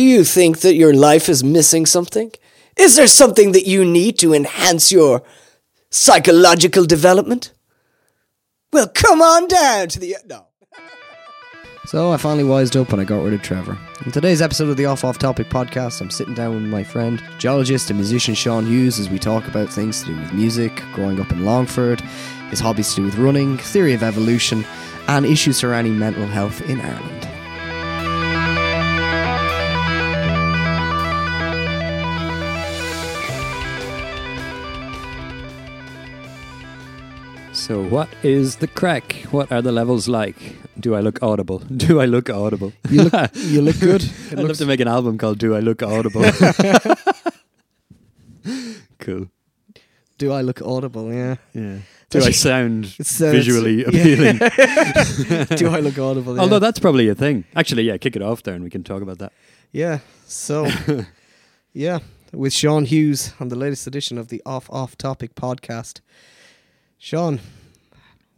Do you think that your life is missing something? Is there something that you need to enhance your psychological development? Well, come on down to the. No. So I finally wised up and I got rid of Trevor. In today's episode of the Off Off Topic podcast, I'm sitting down with my friend, geologist and musician Shaun Hughes, as we talk about things to do with music, growing up in Longford, his hobbies to do with running, theory of evolution, and issues surrounding mental health in Ireland. So, what is the crack? What are the levels like? Do I look audible? Do I look audible? You look, you look good. I'd love to make an album called Do I Look Audible? cool. do I look audible? Yeah. Yeah. Do I sound visually appealing? do I look audible? Yeah. Although that's probably a thing. Actually, yeah, kick it off there and we can talk about that. Yeah. So, yeah, with Shaun Hughes on the latest edition of the Off Off Topic podcast. Shaun,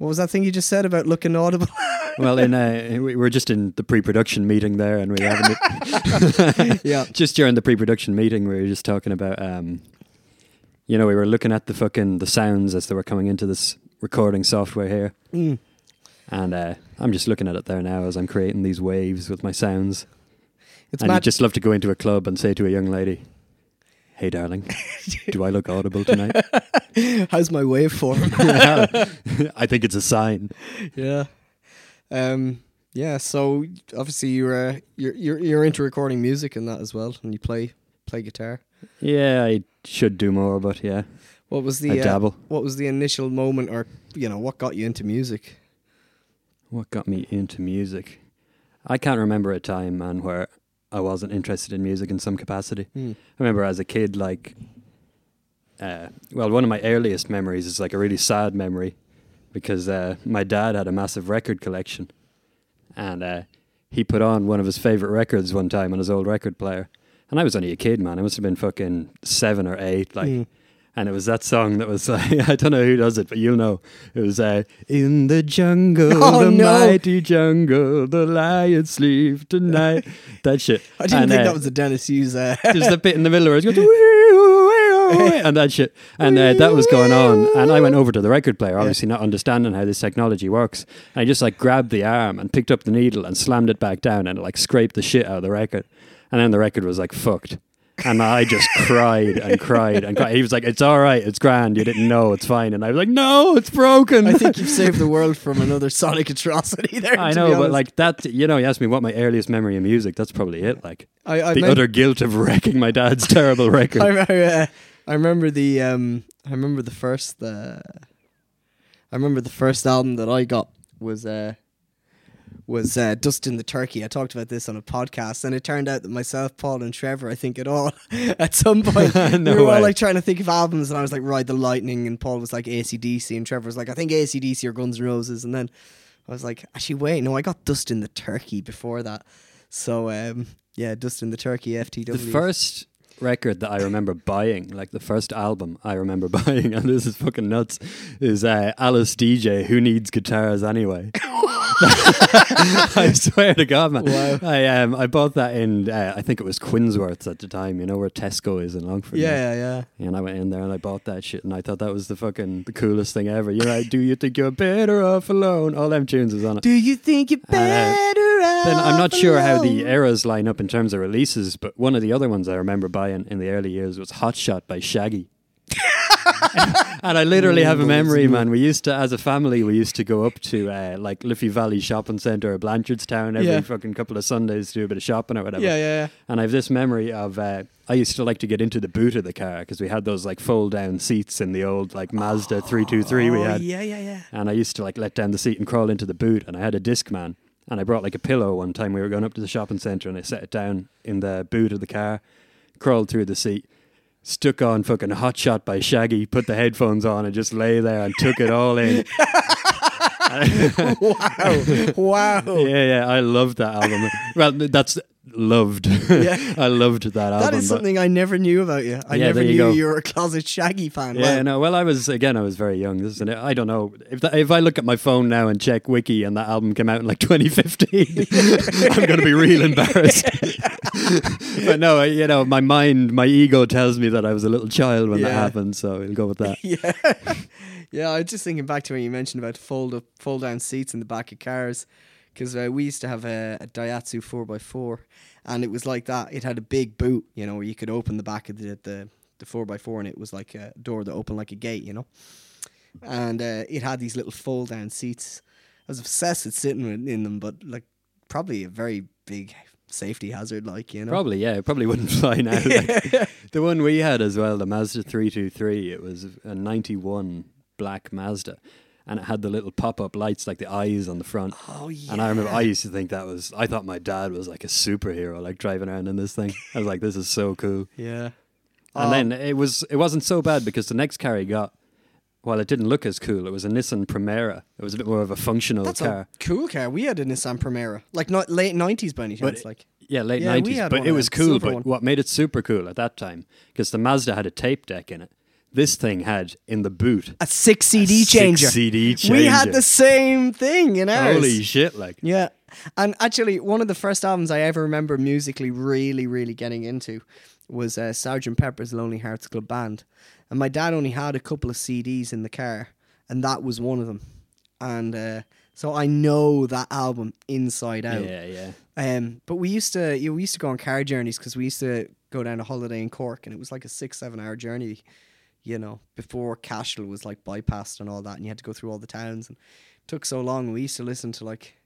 what was that thing you just said about looking audible? Well, in uh, we we're just in the pre-production meeting there, and we having it. yeah. just during the pre-production meeting, we were just talking about, um, you know, we were looking at the fucking the sounds as they were coming into this recording software here, Mm. and uh, I'm just looking at it there now as I'm creating these waves with my sounds. It's and mad. you just love to go into a club and say to a young lady, "Hey, darling, do I look audible tonight?" How's my waveform? I think it's a sign. yeah. Um. Yeah. So obviously you're uh, you're you're you're into recording music and that as well, and you play play guitar. Yeah, I should do more, but yeah, What was I the uh, what was the initial moment, or you know, what got you into music? What got me into music? I can't remember a time, man, where I wasn't interested in music in some capacity. Hmm. I remember as a kid, like, uh, well, one of my earliest memories is like a really sad memory because uh, my dad had a massive record collection and uh, he put on one of his favorite records one time on his old record player. And I was only a kid, man. I must have been fucking seven or eight, like. Mm. And it was that song that was like, I don't know who does it, but you'll know. It was uh, In the jungle, Oh, the no. mighty jungle, the lions sleep tonight. that shit. I didn't And, think uh, that was a Dennis Hughes. Uh, there's the bit in the middle where it goes, "Wee, wee, wee," and that shit. And uh, that was going on. And I went over to the record player, obviously not understanding how this technology works. And I just like grabbed the arm and picked up the needle and slammed it back down and like scraped the shit out of the record. And then the record was like fucked. And I just cried and cried and cried. He was like, It's all right, it's grand, you didn't know, it's fine. And I was like, No, it's broken. I think you've saved the world from another sonic atrocity there. I know, but like that, you know, you asked me what my earliest memory of music, that's probably it. Like I, I the meant- utter guilt of wrecking my dad's terrible record. I, I, uh, I remember the um I remember the first uh, I remember the first album that I got was uh was uh, Dustin the Turkey. I talked about this on a podcast, and it turned out that myself, Paul, and Trevor, I think it all at some point No we were way. all like trying to think of albums, and I was like Ride the Lightning, and Paul was like ACDC, and Trevor was like I think ACDC or Guns N' Roses, and then I was like actually wait no I got Dustin the Turkey before that, so um yeah Dustin the Turkey FTW. The first record that I remember buying, like the first album I remember buying, and this is fucking nuts, is uh, Alice Deejay. Who needs guitars anyway? I swear to God, man. Wow. I um I bought that in uh, I think it was Quinnsworth's at the time. You know where Tesco is in Longford. yeah yeah yeah. And I went in there and I bought that shit, and I thought that was the fucking the coolest thing ever. You're like, do you think you're better off alone? All them tunes was on it. Do you think you're And, uh, better off Then I'm not sure how the eras line up in terms of releases, but one of the other ones I remember buying in the early years was Hot Shot by Shaggy. and I literally have a memory, man. We used to, as a family, we used to go up to uh, like Liffey Valley Shopping Centre or Blanchardstown every Yeah. fucking couple of Sundays to do a bit of shopping or whatever. Yeah, yeah, yeah. And I have this memory of uh, I used to like to get into the boot of the car because we had those like fold down seats in the old like Mazda 323 we Oh, had. yeah, yeah, yeah. And I used to like let down the seat and crawl into the boot. And I had a disc man. And I brought like a pillow one time. We were going up to the shopping centre and I set it down in the boot of the car, crawled through the seat, stuck on fucking Hot Shot by Shaggy, put the headphones on and just lay there and took it all in. wow, wow. yeah, yeah, I love that album. well, that's loved. Yeah. I loved that album. That is something I never knew about you. I Yeah, never you knew go. you were a closet Shaggy fan. Yeah, Wow. no. Well, I was again. I was very young. This is I don't know if that, if I look at my phone now and check Wiki and that album came out in like 2015. I'm going to be real embarrassed. but no, I- you know, my mind, my ego tells me that I was a little child when that happened, so we'll go with that. yeah, yeah. I was just thinking back to when you mentioned about fold up, fold down seats in the back of cars, because uh, we used to have a, a Daihatsu four x four, and it was like that. It had a big boot, you know, where you could open the back of the the the four x four, and it was like a door that opened like a gate, you know. And uh, it had these little fold down seats. I was obsessed with sitting in in them, but like probably a very big safety hazard, like you know. Probably, yeah, it probably wouldn't fly now. Like, the one we had as well, the Mazda 323, it was a 91 black Mazda. And it had the little pop up lights, like the eyes on the front. Oh yeah. And I remember I used to think that was, I thought my dad was like a superhero, like driving around in this thing. I was like, this is so cool. Yeah. And Oh. then it was it wasn't so bad because the next car he got, while it didn't look as cool, it was a Nissan Primera. It was a bit more of a functional That's car. a cool car. We had a Nissan Primera, like not late nineties by any But chance. like Yeah, late Yeah, we nineties. had But one it was cool. But one. what made it super cool at that time? Because the Mazda had a tape deck in it. This thing had in the boot a six CD six changer. CD changer. We had the same thing in ours. holy shit! Like Yeah. And actually, one of the first albums I ever remember musically really, really getting into was uh, Sgt. Pepper's Lonely Hearts Club Band. And my dad only had a couple of CDs in the car, and that was one of them. And uh, so I know that album inside out. yeah, yeah. Um, but we used to, you know, we used to go on car journeys because we used to go down a holiday in Cork, and it was like a six, seven hour journey. You know, before Cashel was like bypassed and all that, and you had to go through all the towns, and it took so long. We used to listen to like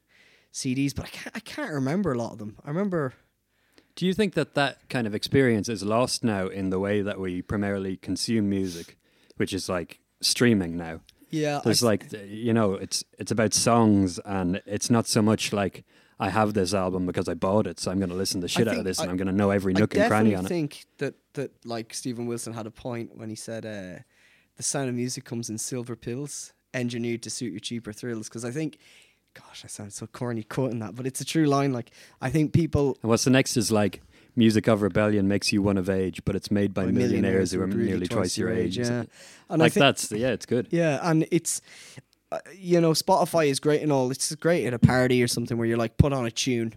CDs, but I can't, I can't remember a lot of them. I remember, Do you think that that kind of experience is lost now in the way that we primarily consume music, which is like streaming now? yeah, There's like you know, it's it's about songs, and it's not so much like I have this album because I bought it, so I'm going to listen to the shit out of this, and I- I'm going to know every I nook and cranny on it. think that that like Steven Wilson had a point when he said uh, the sound of music comes in silver pills, engineered to suit your cheaper thrills. Because I think, gosh, I sound so corny quoting that, but it's a true line. Like I think people And what's the next is like music of rebellion makes you one of age, but it's made by, by millionaires, who are nearly twice your age. Yeah, and I Like think that's yeah, it's good. yeah, and it's. Uh, you know, Spotify is great and all. It's great at a party or something where you're like, put on a tune.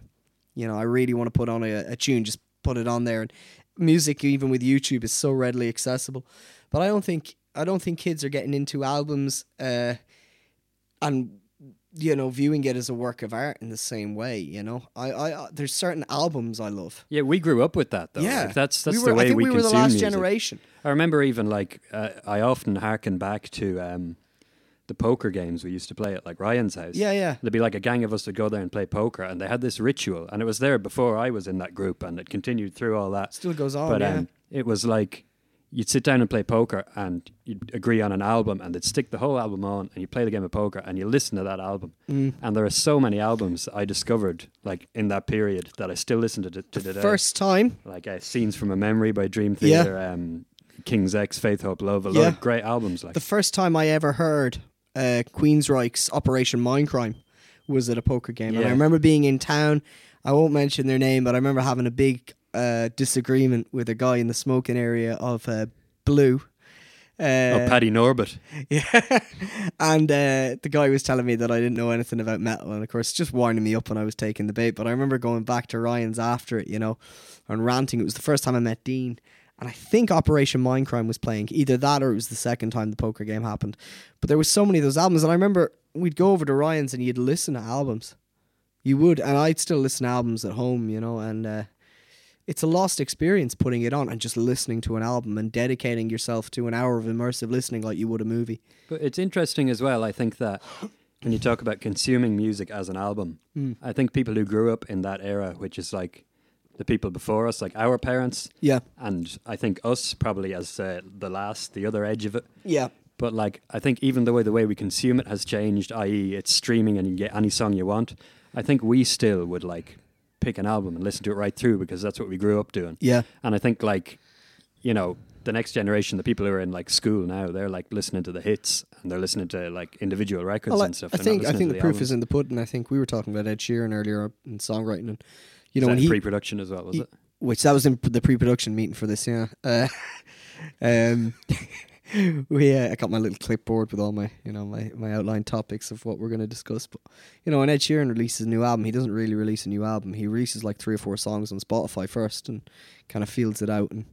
You know, I really want to put on a, a tune. Just put it on there. And music, even with YouTube, is so readily accessible. But I don't think I don't think kids are getting into albums uh, and you know viewing it as a work of art in the same way. You know, I, I uh, there's certain albums I love. Yeah, we grew up with that though. yeah, Like, that's that's we were, the way I think we, we were the last music. generation. I remember even like uh, I often harken back to um, the poker games we used to play at like Ryan's house. Yeah, yeah. There'd be like a gang of us would go there and play poker, and they had this ritual, and it was there before I was in that group, and it continued through all that. Still goes on. but yeah. um, it was like you'd sit down and play poker, and you'd agree on an album, and they'd stick the whole album on, and you play the game of poker, and you listen to that album. Mm. And there are so many albums I discovered like in that period that I still listen to, to today. First time, like uh, scenes from a memory by Dream Yeah. Theater, um, King's X, Faith, Hope, Love, a lot of great albums. Like the first time I ever heard uh, Queensryche's Operation Mindcrime was at a poker game, and I remember being in town. I won't mention their name, but I remember having a big uh, disagreement with a guy in the smoking area of uh, Blue. Uh, oh, Paddy Norbert. yeah, and uh, the guy was telling me that I didn't know anything about metal, and of course, just winding me up when I was taking the bait. But I remember going back to Ryan's after it, you know, and ranting. It was the first time I met Dean, and I think Operation Mindcrime was playing. Either that or it was the second time the poker game happened. But there was so many of those albums, and I remember we'd go over to Ryan's and you'd listen to albums. You would, and I'd still listen to albums at home, you know, and uh, it's a lost experience putting it on and just listening to an album and dedicating yourself to an hour of immersive listening like you would a movie. But it's interesting as well. I think that when you talk about consuming music as an album, Hmm. I think people who grew up in that era, which is like the people before us, like our parents, Yeah. and I think us probably as uh, the last, the other edge of it. Yeah. But like, I think even the way the way we consume it has changed, i.e., it's streaming and you get any song you want. I think we still would like pick an album and listen to it right through because that's what we grew up doing. Yeah. And I think like, you know, the next generation, the people who are in like school now, they're like listening to the hits and they're listening to like individual records Well, and stuff. I They're think I think to the proof albums. is in the pudding. I think we were talking about Ed Sheeran earlier in songwriting, and you know when he, pre-production as well, was he- it? which that was in the pre-production meeting for this, yeah. Uh, um, we uh, I got my little clipboard with all my you know my my outline topics of what we're going to discuss. But you know, when Ed Sheeran releases a new album, he doesn't really release a new album. He releases like three or four songs on Spotify first and kind of fields it out. And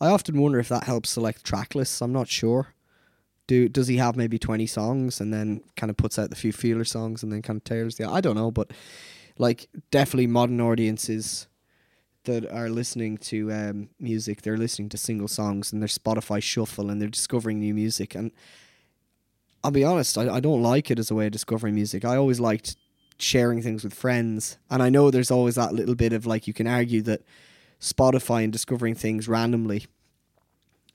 I often wonder if that helps select track lists. I'm not sure. Do does he have maybe twenty songs and then kind of puts out the few feeler songs and then kind of tailors the? I don't know, but like definitely modern audiences that are listening to um, music, they're listening to single songs and their Spotify shuffle and they're discovering new music. And I'll be honest, I, I don't like it as a way of discovering music. I always liked sharing things with friends. And I know there's always that little bit of like, you can argue that Spotify and discovering things randomly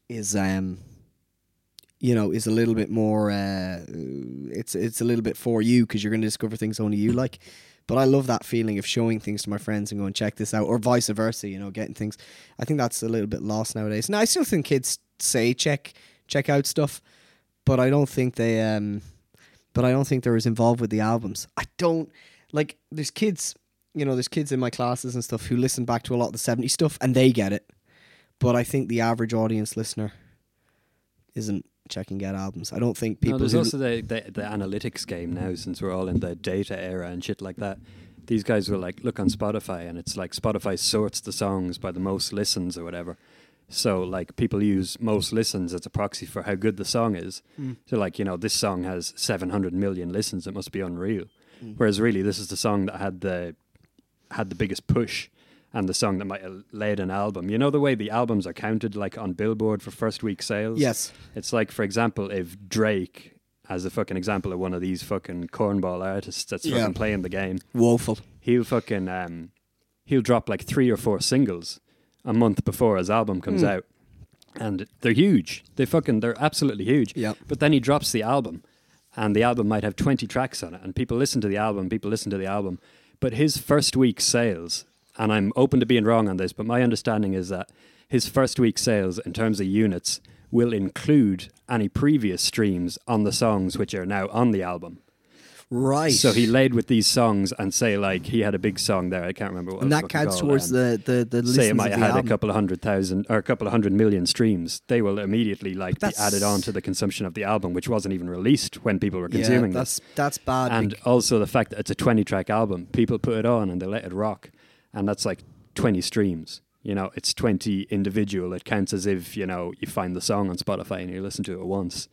is, um, you know, is a little bit more, uh, it's, it's a little bit for you because you're going to discover things only you like. But I love that feeling of showing things to my friends and going check this out, or vice versa. You know, getting things. I think that's a little bit lost nowadays. Now I still think kids say check check out stuff, but I don't think they. um But I don't think they're as involved with the albums. I don't like. There's kids, you know, there's kids in my classes and stuff who listen back to a lot of the '70s stuff and they get it. But I think the average audience listener isn't checking out albums. I don't think people. no, there's also the, the the analytics game now since we're all in the data era and shit like that. These guys will like look on Spotify and it's like Spotify sorts the songs by the most listens or whatever. So like people use most listens as a proxy for how good the song is. Mm. So like you know this song has 700 million listens. It must be unreal. Mm. Whereas really this is the song that had the had the biggest push and the song that might have led an album. You know the way the albums are counted like on Billboard for first week sales. yes, It's like, for example, if Drake, as a fucking example of one of these fucking cornball artists that's Yeah. fucking playing the game, woeful. he'll fucking um, he'll drop like three or four singles a month before his album comes Mm. out, and they're huge. They fucking they're absolutely huge. Yep. But then he drops the album, and the album might have twenty tracks on it, and people listen to the album. People listen to the album, but his first week sales, and I'm open to being wrong on this, but my understanding is that his first week sales in terms of units will include any previous streams on the songs which are now on the album. Right. So he laid with these songs and say like he had a big song there. I can't remember what. and that counts towards um, the the the say it might have had a couple of hundred thousand or a couple of hundred million streams. They will immediately like be added on to the consumption of the album, which wasn't even released when people were yeah, consuming it. that's that's bad. And also the fact that it's a twenty-track album, people put it on and they let it rock, and that's like twenty streams. You know, it's twenty individual. It counts as if you know you find the song on Spotify and you listen to it once.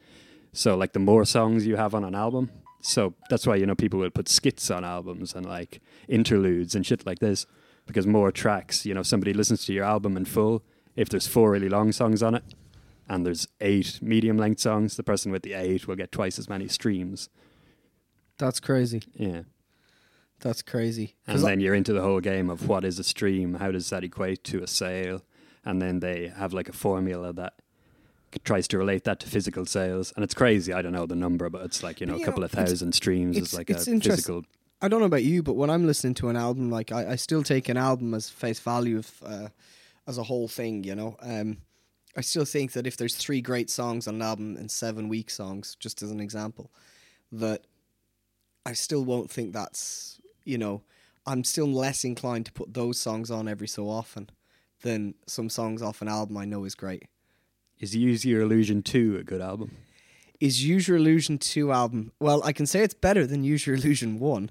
So like the more songs you have on an album, so that's why you know people will put skits on albums and like interludes and shit like this because more tracks. You know, somebody listens to your album in full. If there's four really long songs on it, and there's eight medium length songs, the person with the eight will get twice as many streams. that's crazy. Yeah. That's crazy. And then you're into the whole game of what is a stream, how does that equate to a sale, and then they have like a formula that tries to relate that to physical sales, and it's crazy. I don't know the number, but it's like you know a couple of thousand streams is like a physical. I don't know about you, but when I'm listening to an album, like I, I still take an album as face value of, uh, as a whole thing. You know, um, I still think that if there's three great songs on an album and seven weak songs, just as an example, that I still won't think that's you know I'm still less inclined to put those songs on every so often than some songs off an album I know is great. Is Use Your Illusion two a good album? Is Use Your Illusion 2 album? Well, I can say it's better than Use Your Illusion 1.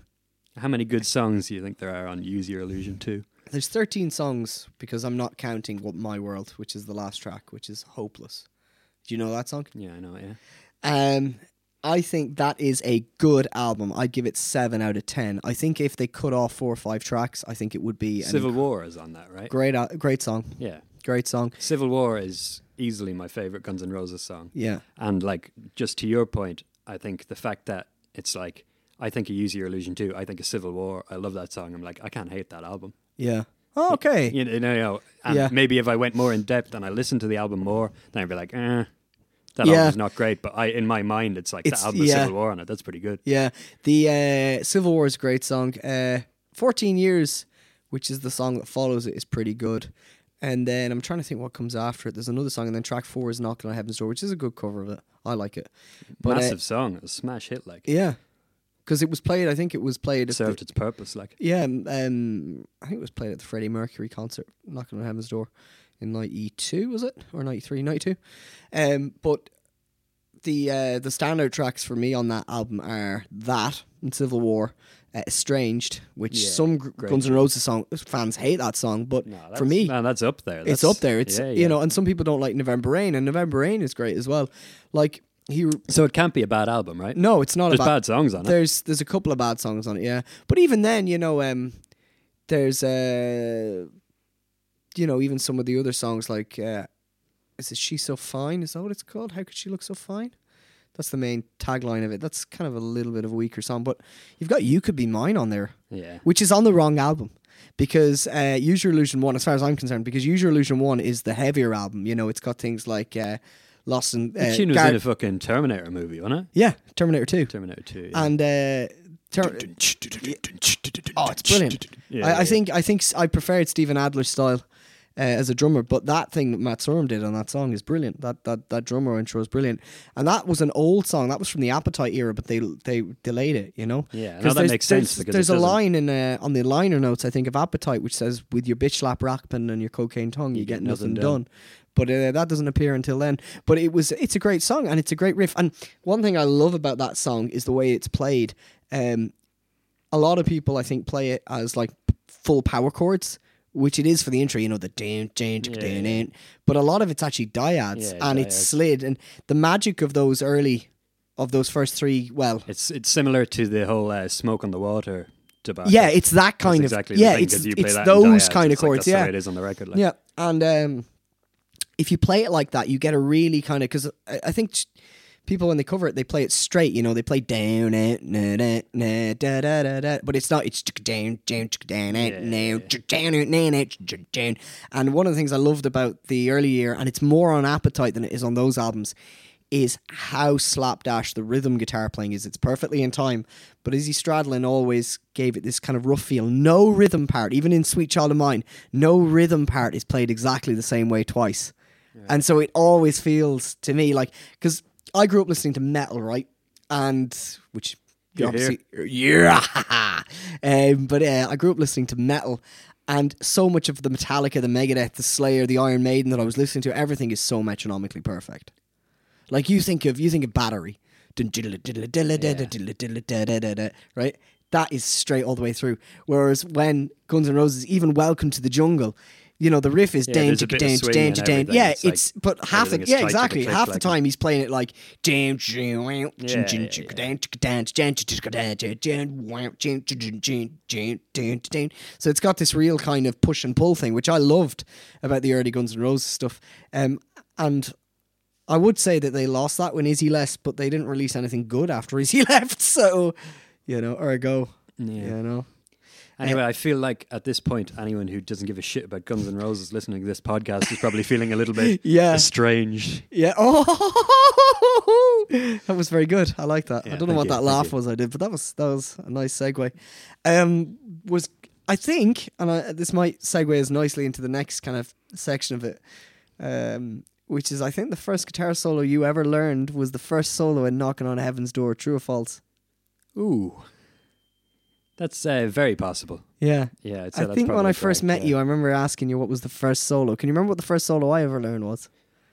How many good songs do you think there are on Use Your Illusion two? There's 13 songs because I'm not counting what My World, which is the last track, which is hopeless. Do you know that song? Yeah, I know. it, Yeah, Um, I think that is a good album. I'd give it seven out of ten. I think if they cut off four or five tracks, I think it would be Civil War is on that, right? great, al- great song. Yeah, Great song. Civil War is easily my favorite Guns N' Roses song. Yeah, And like just to your point, I think the fact that it's like I think a Use Your Illusion too. I think a Civil War. I love that song. I'm like I can't hate that album. yeah. Oh, okay. You know, you know and Yeah. maybe if I went more in depth and I listened to the album more, then I'd be like, eh, that Yeah. album's not great. But I, in my mind, it's like It's- the album yeah. Civil War on it. That's pretty good. Yeah, the uh, Civil War is a great song. Uh, 14 Years, which is the song that follows it, is pretty good. And then I'm trying to think what comes after it. There's another song, and then track four is Knocking on Heaven's Door, which is a good cover of it. I like it. But, uh, Massive song, a smash hit. Like yeah, because it was played. I think it was played. it served the, its purpose. Like yeah, um, I think it was played at the Freddie Mercury concert, Knocking on Heaven's Door, in '92. Was it or '93? '92. Um, but the uh, the standout tracks for me on that album are that and Civil War, uh, Estranged, which Yeah, some Guns N' Roses song fans hate that song, but No, for me, man, that's up there. it's up there. It's yeah, you know, and some people don't like November Rain, and November Rain is great as well. Like he, So it can't be a bad album, right? no, it's not There's about bad songs on it. there's there's a couple of bad songs on it, yeah. But even then, you know, um, there's uh, you know, even some of the other songs like uh, is it "She So Fine"? Is that what it's called? How could she look so fine? That's the main tagline of it. That's kind of a little bit of a weaker song, but you've got "You Could Be Mine" on there, Yeah. which is on the wrong album. Because uh, Use Your Illusion One, as far as I'm concerned, because Use Your Illusion One is the heavier album. You know, it's got things like uh, Lost in The uh, tune was Gar- in a fucking Terminator movie, wasn't it? yeah, Terminator Two, Terminator 2. yeah. and uh, Ter- Oh, it's brilliant. Yeah, I, yeah, I think I think I preferred Steven Adler's style uh, as a drummer, but that thing that Matt Sorum did on that song is brilliant. That that that drummer intro is brilliant, and that was an old song. That was from the Appetite era, but they they delayed it. You know. Yeah, no, 'Cause that makes sense There's, because there's a doesn't- line in uh, on the liner notes I think of Appetite which says, "With your bitch slap rackpin and your cocaine tongue, you, get, nothing done." But uh, that doesn't appear until then. But it was it's a great song and it's a great riff. And one thing I love about that song is the way it's played. Um, a lot of people I think play it as like full power chords, which it is for the intro. You know the dun, dun, dun, Yeah, dun, dun. but a lot of it's actually dyads Yeah, and it's dyads. slid. And the magic of those early, of those first three, well, It's it's similar to the whole uh, smoke on the water debacle. yeah, it's that That's kind exactly of the yeah, thing, it's 'cause you play it's that in those dyads, kind of it's like chords. that's the yeah, it is on the record. Like. yeah, and um, if you play it like that, you get a really kind of because I, I think. t- People when they cover it, they play it straight. You know, they play down, na, na, na, da, da, da, da, but it's not. It's down, down, down, Yeah. down, na, down. And one of the things I loved about the early year, and it's more on Appetite than it is on those albums, is how slapdash the rhythm guitar playing is. It's perfectly in time, but Izzy Stradlin always gave it this kind of rough feel. No rhythm part, even in Sweet Child of Mine, no rhythm part is played exactly the same way twice. And so it always feels to me like, because I grew up listening to metal, right? And, which, you obviously, yeah. um, but uh, I grew up listening to metal. And so much of the Metallica, the Megadeth, the Slayer, the Iron Maiden that I was listening to, everything is so metronomically perfect. Like you think of you think of battery, right? That is straight all the way through. Whereas when Guns N' Roses, even Welcome to the Jungle, you know the riff is Yeah, down, there's a bit of down, swing down, and down. everything. Yeah, It's like but half the yeah the exactly half the like- time he's playing it like down, so it's got this real kind of push and pull thing, which I loved about the early Guns N' Roses stuff. Um, and I would say that they lost that when Izzy left, but they didn't release anything good after Izzy left. So, you know, or go, Yeah. you know. Anyway, I feel like at this point, anyone who doesn't give a shit about Guns N' Roses listening to this podcast is probably feeling a little bit Yeah. estranged. Yeah. Oh, that was very good. I like that. I don't know what you, that laugh was I did, but that was that was a nice segue. Um, was I think, and I, this might segue us nicely into the next kind of section of it, um, which is I think the first guitar solo you ever learned was the first solo in "Knocking on Heaven's Door." True or false? Ooh. That's uh, very possible. Yeah. Yeah, I'd say I that's think when I first correct, met yeah. you, I remember asking you what was the first solo. Can you remember what the first solo I ever learned was?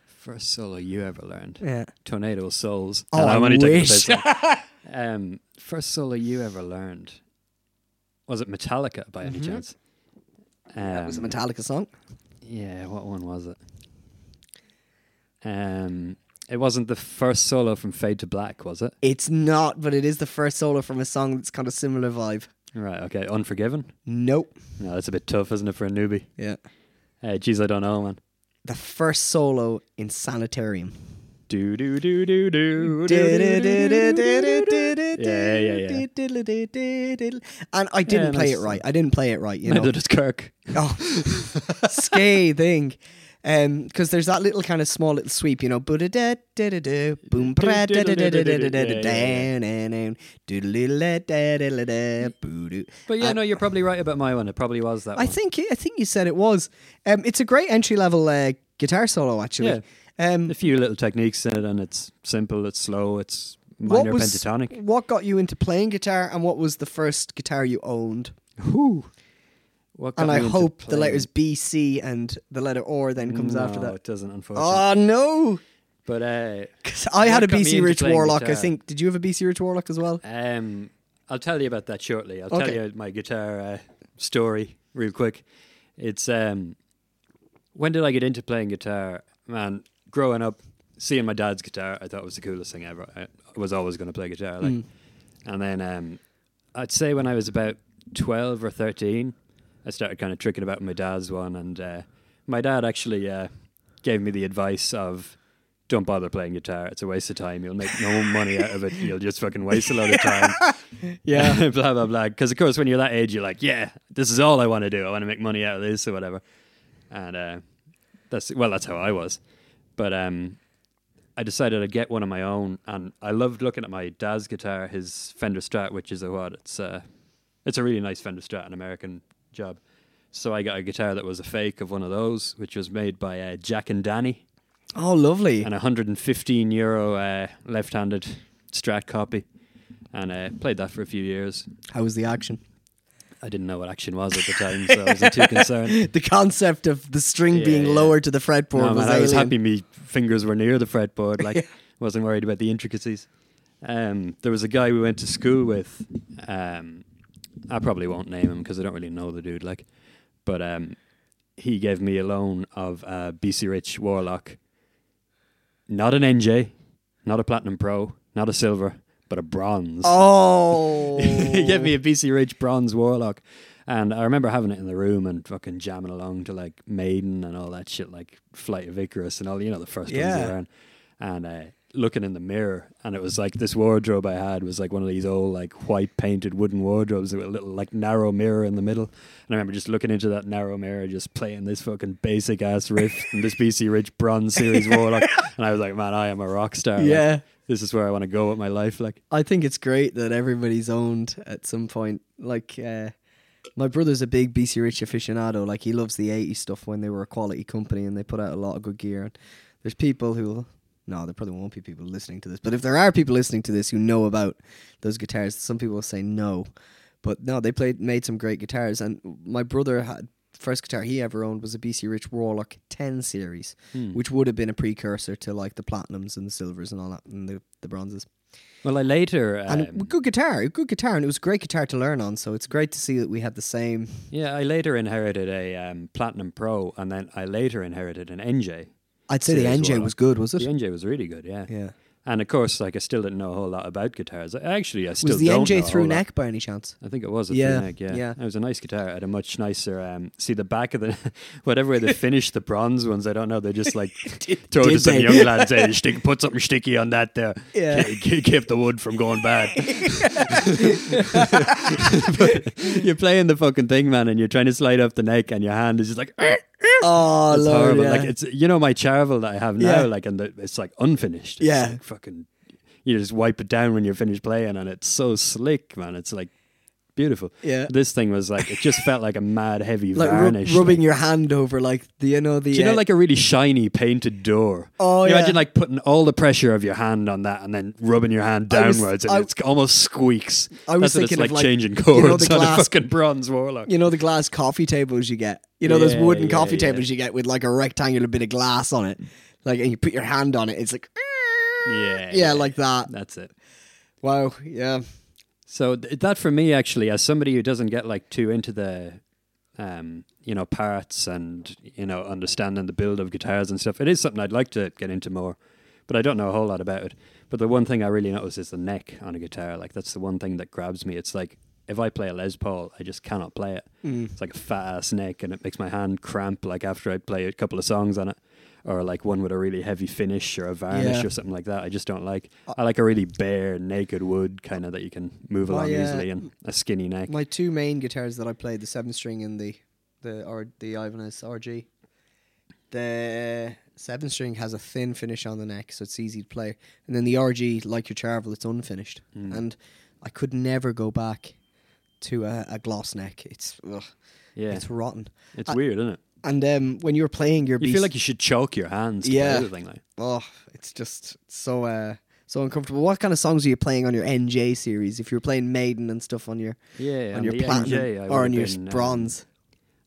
First solo you ever learned. Yeah. Tornado Souls. Oh, And I I'm only wish. um, first solo you ever learned. Was it Metallica by any chance? Um, Mm-hmm. That was a Metallica song. Yeah, what one was it? Um, it wasn't the first solo from Fade to Black, was it? It's not, but it is the first solo from a song that's kind of similar vibe. Right. Okay. Unforgiven. Nope. No, that's a bit tough, isn't it, for a newbie? Yeah. Uh, geez, I don't know, man. The first solo in Sanitarium. Do do do do do. Yeah, yeah, yeah. And I didn't Yeah, play nice. it right. I didn't play it right, you know. Neither does Kirk. Oh, scathing. Um, um, because there's that little kind of small little sweep, you know, boom, But yeah, um, no, you're probably right about my one. It probably was that. I think I think you said it was. Um, it's a great entry level uh, guitar solo, actually. Yeah. Um, a few little techniques in it, and it's simple, it's slow, it's minor pentatonic. What got you into playing guitar, and what was the first guitar you owned? Whew. And I hope the letters B, C, and the letter R then comes after that. No, it doesn't, unfortunately. Oh no! But uh, 'Cause I had a What got me BC Rich Warlock. I think. Did you have a BC Rich Warlock as well? um, I'll tell you about that shortly. I'll tell you my guitar uh, story real quick. It's um, when did I get into playing guitar? Man, growing up, seeing my dad's guitar, I thought it was the coolest thing ever. I was always going to play guitar, like, Mm. and then um, I'd say when I was about twelve or thirteen, I started kind of tricking about my dad's one, and uh, my dad actually uh, gave me the advice of. Don't bother playing guitar. It's a waste of time. You'll make no money out of it. You'll just fucking waste a lot of time. Yeah. blah blah blah. Because of course, when you're that age, you're like, yeah, this is all I want to do. I want to make money out of this or whatever. And uh, that's well, that's how I was. But um, I decided I'd get one of my own, and I loved looking at my dad's guitar, his Fender Strat, which is a what? It's uh, it's a really nice Fender Strat, an American job. So I got a guitar that was a fake of one of those, which was made by uh, Jack and Danny Oh, lovely. and a 115 euro uh, left-handed Strat copy, and uh, played that for a few years. How was the action? I didn't know what action was at the time, so I wasn't too concerned. The concept of the string Yeah, being yeah. lowered to the fretboard No, was man, I was happy me fingers were near the fretboard. Like, wasn't worried about the intricacies. Um, there was a guy we went to school with. Um, I probably won't name him because I don't really know the dude. Like, but um, he gave me a loan of a BC Rich Warlock, not an NJ, not a Platinum Pro, not a silver, but a bronze. Oh. he gave me a BC Rich bronze Warlock. And I remember having it in the room and fucking jamming along to like Maiden and all that shit, like Flight of Icarus and all, you know, the first Yeah. ones around. And uh, looking in the mirror, and it was like this wardrobe I had was like one of these old, like white painted wooden wardrobes with a little, like narrow mirror in the middle. And I remember just looking into that narrow mirror, just playing this fucking basic ass riff from this BC Rich Bronze Series Warlock. And I was like, man, I am a rock star. Like, Yeah. this is where I want to go with my life. Like, I think it's great that everybody's owned at some point. Like, uh, my brother's a big BC Rich aficionado. Like, he loves the 80s stuff when they were a quality company and they put out a lot of good gear. And there's people who, no, there probably won't be people listening to this, but if there are people listening to this who know about those guitars, some people will say no. But no, they played, made some great guitars. And my brother had, first guitar he ever owned was a BC Rich Warlock 10 series, Hmm. which would have been a precursor to like the platinums and the silvers and all that, and the, the bronzes. well, I later. And um, good guitar, good guitar, and it was a great guitar to learn on. So it's great to see that we had the same. Yeah, I later inherited a um, Platinum Pro, and then I later inherited an NJ. I'd say the NJ Warlock. was good, was it? The? NJ was really good, yeah. Yeah. And of course, like I still didn't know a whole lot about guitars. Actually, I still Was the don't know Was the NJ through whole lot. neck by any chance? I think it was a Yeah, through neck. Yeah, yeah. It was a nice guitar. It had a much nicer. Um, see the back of the whatever way they finished the bronze ones. I don't know. They just like throw it did to some they? young lads. Hey, stick, put something sticky on that there. Yeah. Ke- ke- keep the wood from going bad. You're playing the fucking thing, man, and you're trying to slide up the neck, and your hand is just like. Oh, It's Lord, horrible. yeah. Like it's you know my Charvel that I have now, Yeah. like and the, it's like unfinished. It's Yeah. like fucking. You just wipe it down when you're finished playing, and it's so slick, man. It's like beautiful. Yeah. This thing was like it just felt like a mad heavy like ru- varnish. rubbing your hand over, like the you know the. Do you know uh, like a really shiny painted door? Oh, you yeah. imagine like putting all the pressure of your hand on that and then rubbing your hand I was- downwards and I- it's almost squeaks. I was That's it's thinking of, like, like, changing you chords know, the on a fucking bronze warlock. you know the glass coffee tables you get. You know those wooden yeah, coffee yeah. tables you get with like a rectangular bit of glass on it, like and you put your hand on it. It's like Yeah, yeah, like that. that's it. Wow, yeah. So th- that for me, actually, as somebody who doesn't get like too into the, um, you know, parts and you know understanding the build of guitars and stuff, it is something I'd like to get into more, but I don't know a whole lot about it. But the one thing I really notice is the neck on a guitar. Like that's the one thing that grabs me. It's like if I play a Les Paul, I just cannot play it. Mm. It's like a fat ass neck, and it makes my hand cramp. Like after I play a couple of songs on it. Or like one with a really heavy finish or a varnish Yeah. or something like that. I just don't like. I like a really bare, naked wood kind of that you can move My, along uh, easily and a skinny neck. My two main guitars that I played, the seven string and the the or the Ibanez RG. The seven string has a thin finish on the neck, so it's easy to play. And then the RG, like your Charvel, it's unfinished. Mm. And I could never go back to a, a gloss neck. It's ugh, yeah, it's it's, rotten. I- weird, isn't it? And um, when you're playing your You BC feel like you should choke your hands. Yeah. play the thing, like. oh, it's just so uh so uncomfortable. What kind of songs are you playing on your NJ series? If you were playing Maiden and stuff on your Yeah, on your the platinum NJ, or on your been, um, bronze.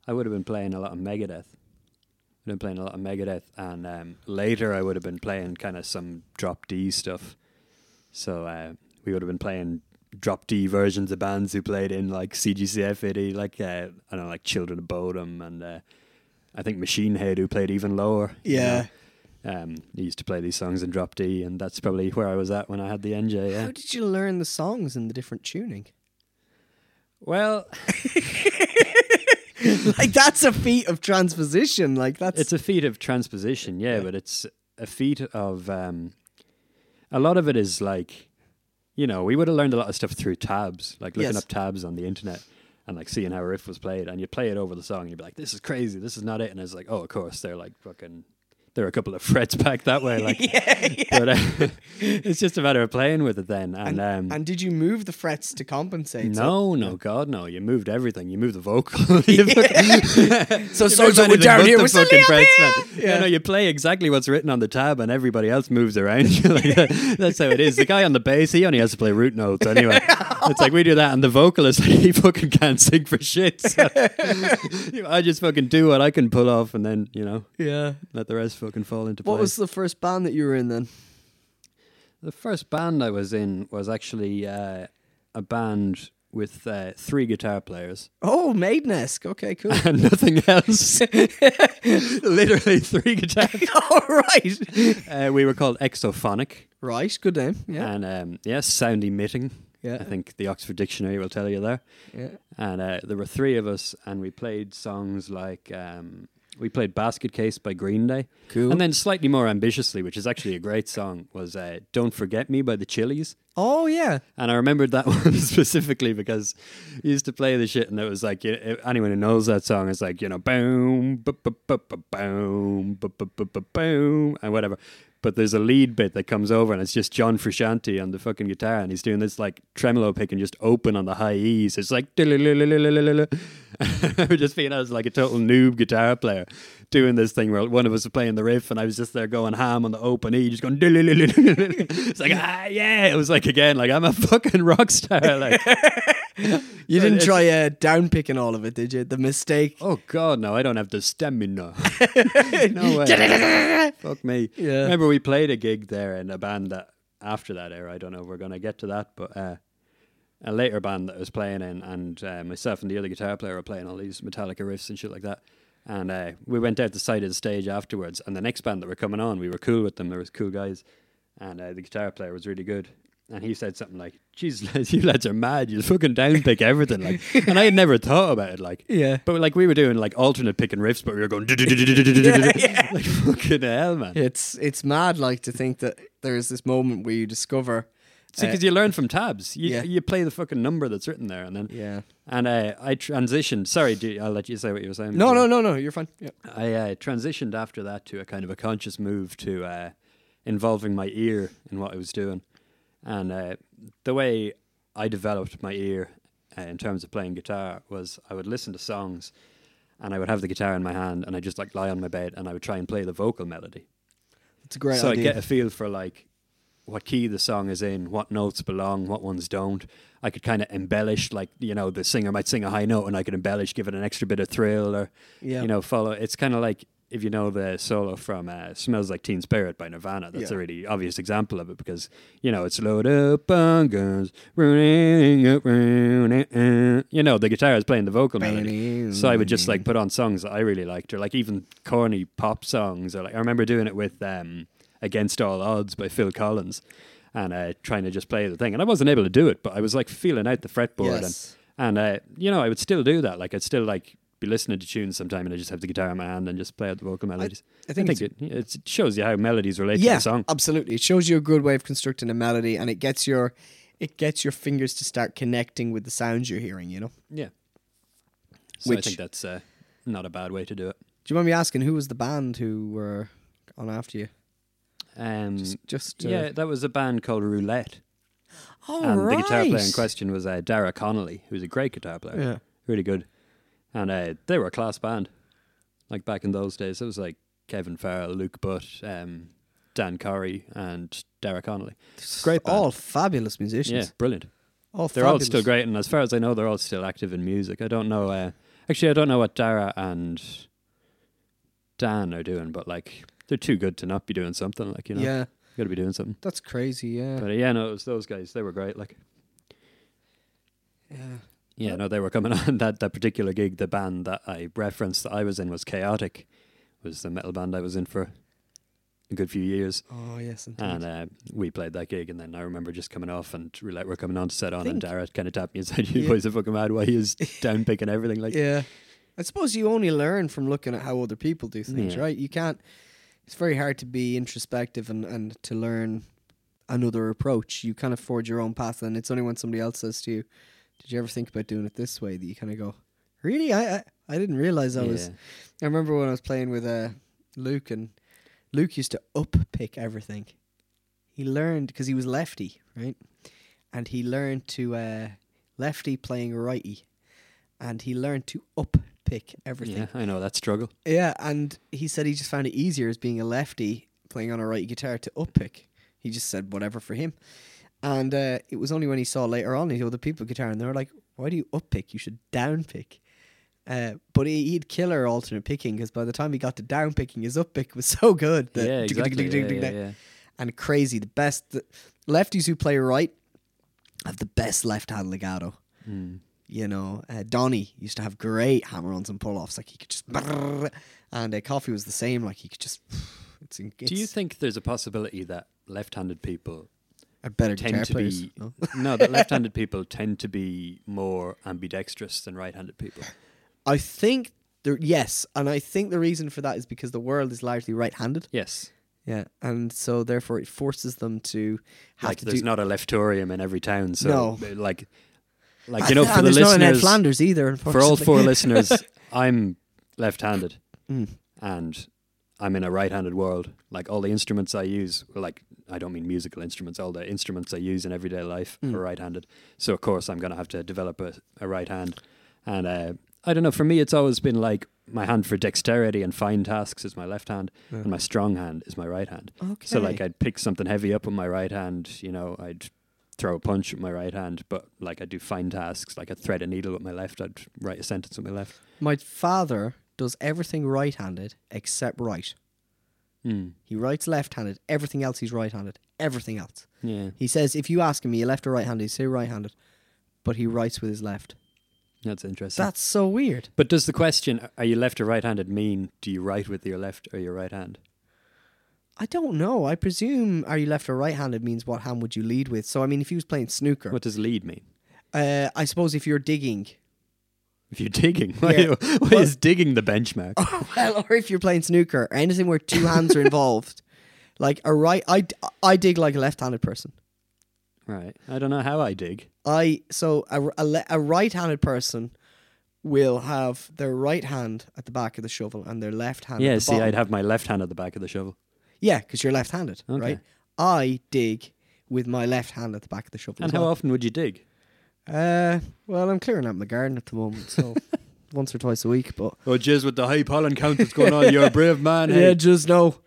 I would have been playing a lot of Megadeth. I've been playing a lot of Megadeth, and um, later I would have been playing kind of some drop D stuff. So uh, we would have been playing drop D versions of bands who played in like CGCFAD, like uh, I don't know, like Children of Bodom, and uh, I think Machine Head who played even lower. you Yeah. know. Um, he used to play these songs in drop D, and that's probably where I was at when I had the NJ. Yeah. How did you learn the songs and the different tuning? Well, like that's a feat of transposition. Like that's it's a feat of transposition, yeah, Yeah. but it's a feat of um, a lot of it is like, you know, we would have learned a lot of stuff through tabs, like looking Yes. up tabs on the internet and like seeing how a riff was played, and you play it over the song, and you'd be like, "This is crazy, this is not it," and it's like, "Oh, of course, they're like fucking." There are a couple of frets back that way, like, but uh, it's just a matter of playing with it then. And, um, and did you move the frets to compensate? no, no, God, no! You moved everything. You moved the vocal. so So you songs move that were anything down but here the was fucking frets, man. Yeah. no, you play exactly what's written on the tab, and everybody else moves around like that. That's how it is. The guy on the bass, he only has to play root notes anyway. it's like we do that, and the vocalist, he fucking can't sing for shit. So I just fucking do what I can pull off, and then you know Yeah. let the rest fucking fall into What was the first band that you were in then? The first band I was in was actually uh, a band with uh, three guitar players Oh, Maidenesque. Okay, cool. and nothing else. Literally three guitars. All right. Uh, we were called Exophonic, Right. Good name. Yeah. and um, yes, sound emitting. Yeah. I think the Oxford Dictionary will tell you there. Yeah. And uh, there were three of us, and we played songs like um, we played "Basket Case" by Green Day, Cool. and then slightly more ambitiously, which is actually a great song, was uh, "Don't Forget Me" by the Chili's. oh yeah. And I remembered that one specifically because he used to play the shit, and it was like you know, anyone who knows that song is like you know boom, boom, bu- bu- boom, and whatever. But there's a lead bit that comes over, and it's just John Frusciante on the fucking guitar, and he's doing this like tremolo pick and just open on the high E's. It's like just feeling I was like a total noob guitar player doing this thing where one of us was playing the riff, and I was just there going ham on the open E, just going. It's like ah yeah, it was like again like I'm a fucking rock star. Like You didn't try uh, down picking all of it, did you? The mistake. oh god, no, I don't have the stamina. no way. Fuck me. Yeah. Remember we played a gig there in a band that after that era. I don't know if we're gonna get to that, but uh, a later band that I was playing in, and uh, myself and the other guitar player were playing all these Metallica riffs and shit like that. And uh, we went out the side of the stage afterwards, and the next band that were coming on, we were cool with them. There was cool guys, and uh, the guitar player was really good. And he said something like, "Jeez, lads, you lads are mad. You fucking downpick everything." Like, and I had never thought about it. Like, Yeah. but like we were doing like alternate picking riffs, but we were going like fucking hell, man. It's it's mad like to think that there's this moment where you discover See, because uh, you learn from tabs. You, yeah. you play the fucking number that's written there, and then Yeah. and uh, I transitioned. Sorry, do, I'll let you say what you were saying. No, before. no, no, no, you're fine. Yeah. I uh, transitioned after that to a kind of a conscious move to uh, involving my ear in what I was doing, and uh, the way I developed my ear uh, in terms of playing guitar was I would listen to songs, and I would have the guitar in my hand, and I just like lie on my bed, and I would try and play the vocal melody. It's a great so. I get a feel for like what key the song is in, what notes belong, what ones don't. I could kind of embellish, like you know, the singer might sing a high note, and I could embellish, give it an extra bit of thrill, or Yeah. you know, follow. It's kind of like if you know the solo from uh, "Smells Like Teen Spirit" by Nirvana. That's Yeah. a really obvious example of it because you know it's load up on guns, running up, running, uh, you know, the guitar is playing the vocal melody. So I would just like put on songs that I really liked, or like even corny pop songs, or like I remember doing it with um, "Against All Odds" by Phil Collins, and uh, trying to just play the thing. And I wasn't able to do it, but I was like feeling out the fretboard, Yes. and and uh, you know I would still do that. Like I'd still like be listening to tunes sometime, and I just have the guitar in my hand and just play out the vocal melodies. I think it, it shows you how melodies relate to yeah, the song. absolutely. It shows you a good way of constructing a melody, and it gets your it gets your fingers to start connecting with the sounds you're hearing. You know. Yeah. So I Which- think that's uh, not a bad way to do it. Do you mind me asking who was the band who were on after you? Um, Just, just uh, yeah, that was a band called Roulette. Oh, and right. the guitar player in question was uh, Dara Connolly, who's a great guitar player. Yeah. Really good. And uh, they were a class band. Like back in those days, it was like Kevin Farrell, Luke Butt, um, Dan Corey, and Dara Connolly. Great band. All fabulous musicians. Yeah, brilliant. All They're all fabulous. still great, and as far as I know, they're all still active in music. I don't know. Actually, I don't know what Dara and. Actually, I don't know what Dara and. Luke Butt, Dan Curry, and Dara Connolly. They're all still great, and as far as I know, they're all still active in music. I don't know. Uh, actually, I don't know what Dara and. Actually, I don't know what Dara and. Dan are doing, but like they're too good to not be doing something. Like you know, Yeah, got to be doing something. that's crazy. Yeah, But uh, yeah, no, it was those guys. They were great. Like yeah. yeah, no, they were coming on that that particular gig. The band that I referenced that I was in was Chaotic, was the metal band I was in for a good few years. Oh yes, indeed. And uh, we played that gig, and then I remember just coming off, and were coming on to set on, and Darrett kind of tapped me and said, "You Yeah. boys are fucking mad. Why he is down picking everything?" Like, yeah, I suppose you only learn from looking at how other people do things, Yeah. right? You can't. It's very hard to be introspective and and to learn another approach. You kind of forge your own path, and it's only when somebody else says to you, "Did you ever think about doing it this way?" that you kind of go, "Really? I I, I didn't realize I was." I remember when I was playing with uh, Luke, and Luke used to up pick everything. He learned because he was lefty, right? And he learned to uh, lefty playing righty, and he learned to up pick everything. yeah, I know that struggle. Yeah, and he said he just found it easier as being a lefty playing on a righty guitar to up pick. He just said whatever for him. And uh, it was only when he saw later on the other people guitar and they were like, "Why do you up pick? You should down pick." Uh, but he, he'd killer alternate picking because by the time he got to down picking, his up pick was so good. that yeah, exactly. Yeah, yeah, yeah. And crazy, the best the lefties who play right have the best left hand legato Mm. You know, uh, Donny used to have great hammer-ons and pull-offs. Like he could just, and uh, Coffee was the same. Like he could just. It's, it's Do you think there's a possibility that left-handed people are better tend to players? be No? no, that left-handed people tend to be more ambidextrous than right-handed people? I think there. Yes, and I think the reason for that is because the world is largely right-handed. Yes, Yeah, and so therefore it forces them to have to. like to there's do. not a leftorium in every town, so No. like, like you know, for the there's not an Ed listeners, Flanders either. for all four listeners, I'm left-handed, Mm. and I'm in a right-handed world. Like all the instruments I use, like I don't mean musical instruments. All the instruments I use in everyday life Mm. are right-handed. So of course I'm going to have to develop a, a right hand. And uh, I don't know. For me, it's always been like my hand for dexterity and fine tasks is my left hand, Yeah. and my strong hand is my right hand. Okay. So like I'd pick something heavy up with my right hand. You know, I'd throw a punch with my right hand, but like I'd do fine tasks, like I'd thread a needle with my left. I'd write a sentence with my left. my father does everything right-handed except right. Mm. He writes left-handed. Everything else he's right-handed. Everything else. Yeah, He says if you ask him, you left or right-handed? He say right-handed, but he writes with his left. that's interesting. That's so weird. But does the question, are you left or right handed, mean do you write with your left or your right hand? I don't know. I presume are you left or right-handed means what hand would you lead with? So I mean, if he was playing snooker, What does lead mean? uh, I suppose if you're digging, If you're digging, why, Yeah. why is digging the benchmark? well, or if you're playing snooker, or anything where two hands are involved, like a right, I I dig like a left-handed person. right. I don't know how I dig. I so a, a, le- a right-handed person will have their right hand at the back of the shovel and their left hand. Yeah, at the see, bottom. I'd have my left hand at the back of the shovel. Yeah, because you're left-handed, Okay. right? I dig with my left hand at the back of the shovel. And how well. often would you dig? Uh, well, I'm clearing out my garden at the moment, so once or twice a week. But Oh, jizz, with the high pollen count that's going on, you're a brave man. yeah, just no.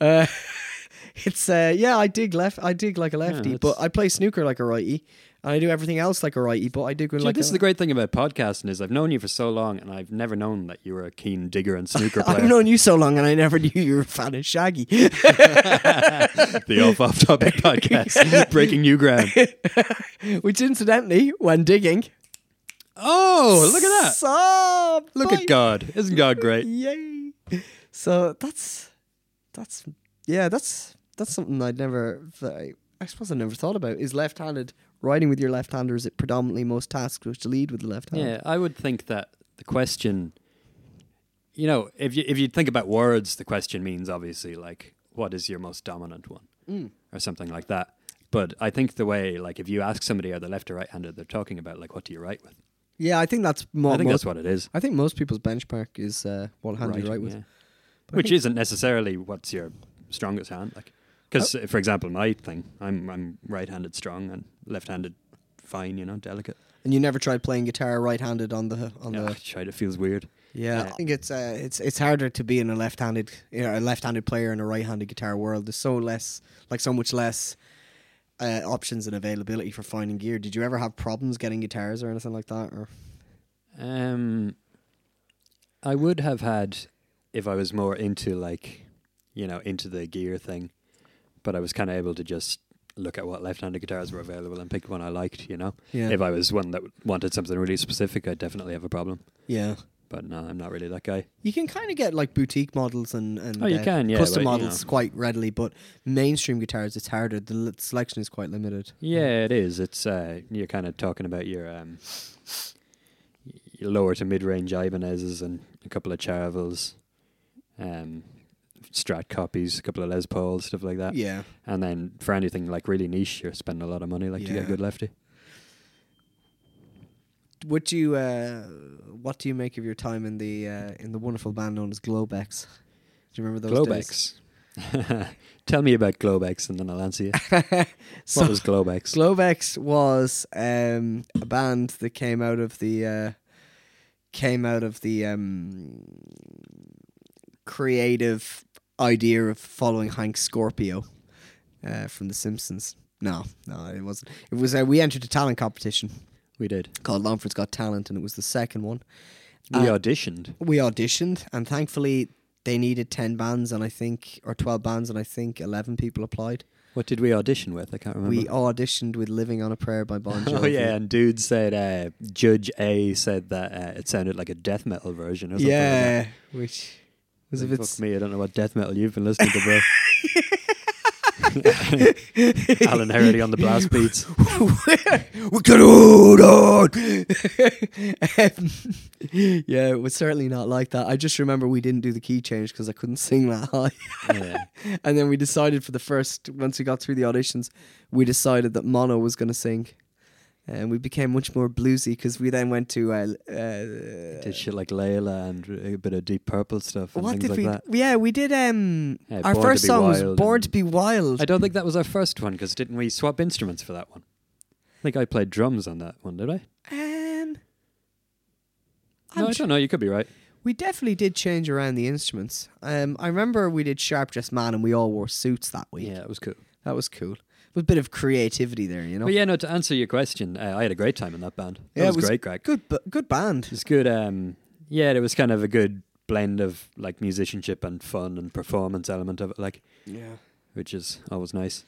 Uh, it's uh, yeah, I dig left. I dig like a lefty, that's- but I play snooker like a righty, and I do everything else like a righty. But I do Gee, like this is the great thing about podcasting is I've known you for so long and I've never known that you were a keen digger and snooker player. I've known you so long, and I never knew you were a fan of Shaggy. the off off topic podcast, breaking new ground. Which, incidentally, when digging, Oh, look at that! So Look at God! Isn't God great? Yay! So that's that's yeah, that's that's something I'd never. I, I suppose I never thought about. Is left-handed writing with your left hand, or is it predominantly most tasks which to lead with the left hand? Yeah, I would think that the question, you know, if you if you think about words, the question means obviously like what is your most dominant one Mm. or something like that. But I think the way like if you ask somebody are they left or right handed, they're talking about like what do you write with. Yeah, I think that's more. I think most, that's what it is. I think most people's benchmark is uh, what hand you write with. yeah. Which isn't necessarily what's your strongest hand, like because Oh. for example, my thing, I'm I'm right-handed strong and left-handed fine, you know, delicate. And you never tried playing guitar right-handed on the on Yeah, the. tried. It feels weird. Yeah, I think it's uh, it's it's harder to be in a left-handed, you know, a left-handed player in a right-handed guitar world. There's so less, like so much less uh, options and availability for finding gear. Did you ever have problems getting guitars or anything like that? Or Um, I would have had if I was more into like, you know, into the gear thing, but I was kind of able to just look at what left-handed guitars were available and pick one I liked. You know, Yeah. if I was one that wanted something really specific, I'd definitely have a problem. yeah. But no, I'm not really that guy. You can kind of get like boutique models and, and Oh, you uh, can, yeah, custom but, you models know. quite readily, but mainstream guitars it's harder. The li- selection is quite limited. Yeah, it is. It's uh, you're kind of talking about your um, lower to mid-range Ibanez's and a couple of Charvels, um, Strat copies, a couple of Les Pauls, stuff like that. Yeah. And then for anything like really niche, you're spending a lot of money like to get a good lefty. Would you? Uh, what do you make of your time in the uh, in the wonderful band known as Globex? Do you remember those days? Globex. Tell me about Globex, and then I'll answer you. So- what was Globex? Globex was um, a band that came out of the uh, came out of the um, creative idea of following Hank Scorpio uh, from The Simpsons. No, no, it wasn't. It was uh, we entered a talent competition we did. called Longford's Got Talent, and it was the second one. We Uh, auditioned. We auditioned, and thankfully they needed ten bands, and I think or twelve bands, and I think eleven people applied. What did we audition with? I can't remember. We auditioned with "Living on a Prayer" by Bon Jovi. Oh yeah, and dude said uh, Judge A said that uh, it sounded like a death metal version or something. yeah, which was a like bit. that. Fuck me, I don't know what death metal you've been listening to, bro. Alan Hardy on the blast beats. we can hold on. Um, yeah, it was certainly not like that. I just remember we didn't do the key change because I couldn't sing that high. Yeah. and then we decided for the first, once we got through the auditions, we decided that Mono was going to sing. And we became much more bluesy because we then went to. Uh, uh, Did shit like Layla and a bit of Deep Purple stuff and what things did like we? that. Yeah, we did. Um, Yeah, our Born first song was "Born to Be Wild." I don't think that was our first one because didn't we swap instruments for that one? I think I played drums on that one, did I? Um, No, I'm I don't know. You could be right. We definitely did change around the instruments. Um, I remember we did Sharp Dressed Man and we all wore suits that week. Yeah, it was cool. That was cool. With a bit of creativity there, you know. But yeah, no. To answer your question, uh, I had a great time in that band. That Yeah, was, it was great, Greg. Good, bu- good band. It was good. Um, yeah, it was kind of a good blend of like musicianship and fun and performance element of it, like Yeah. which is always nice.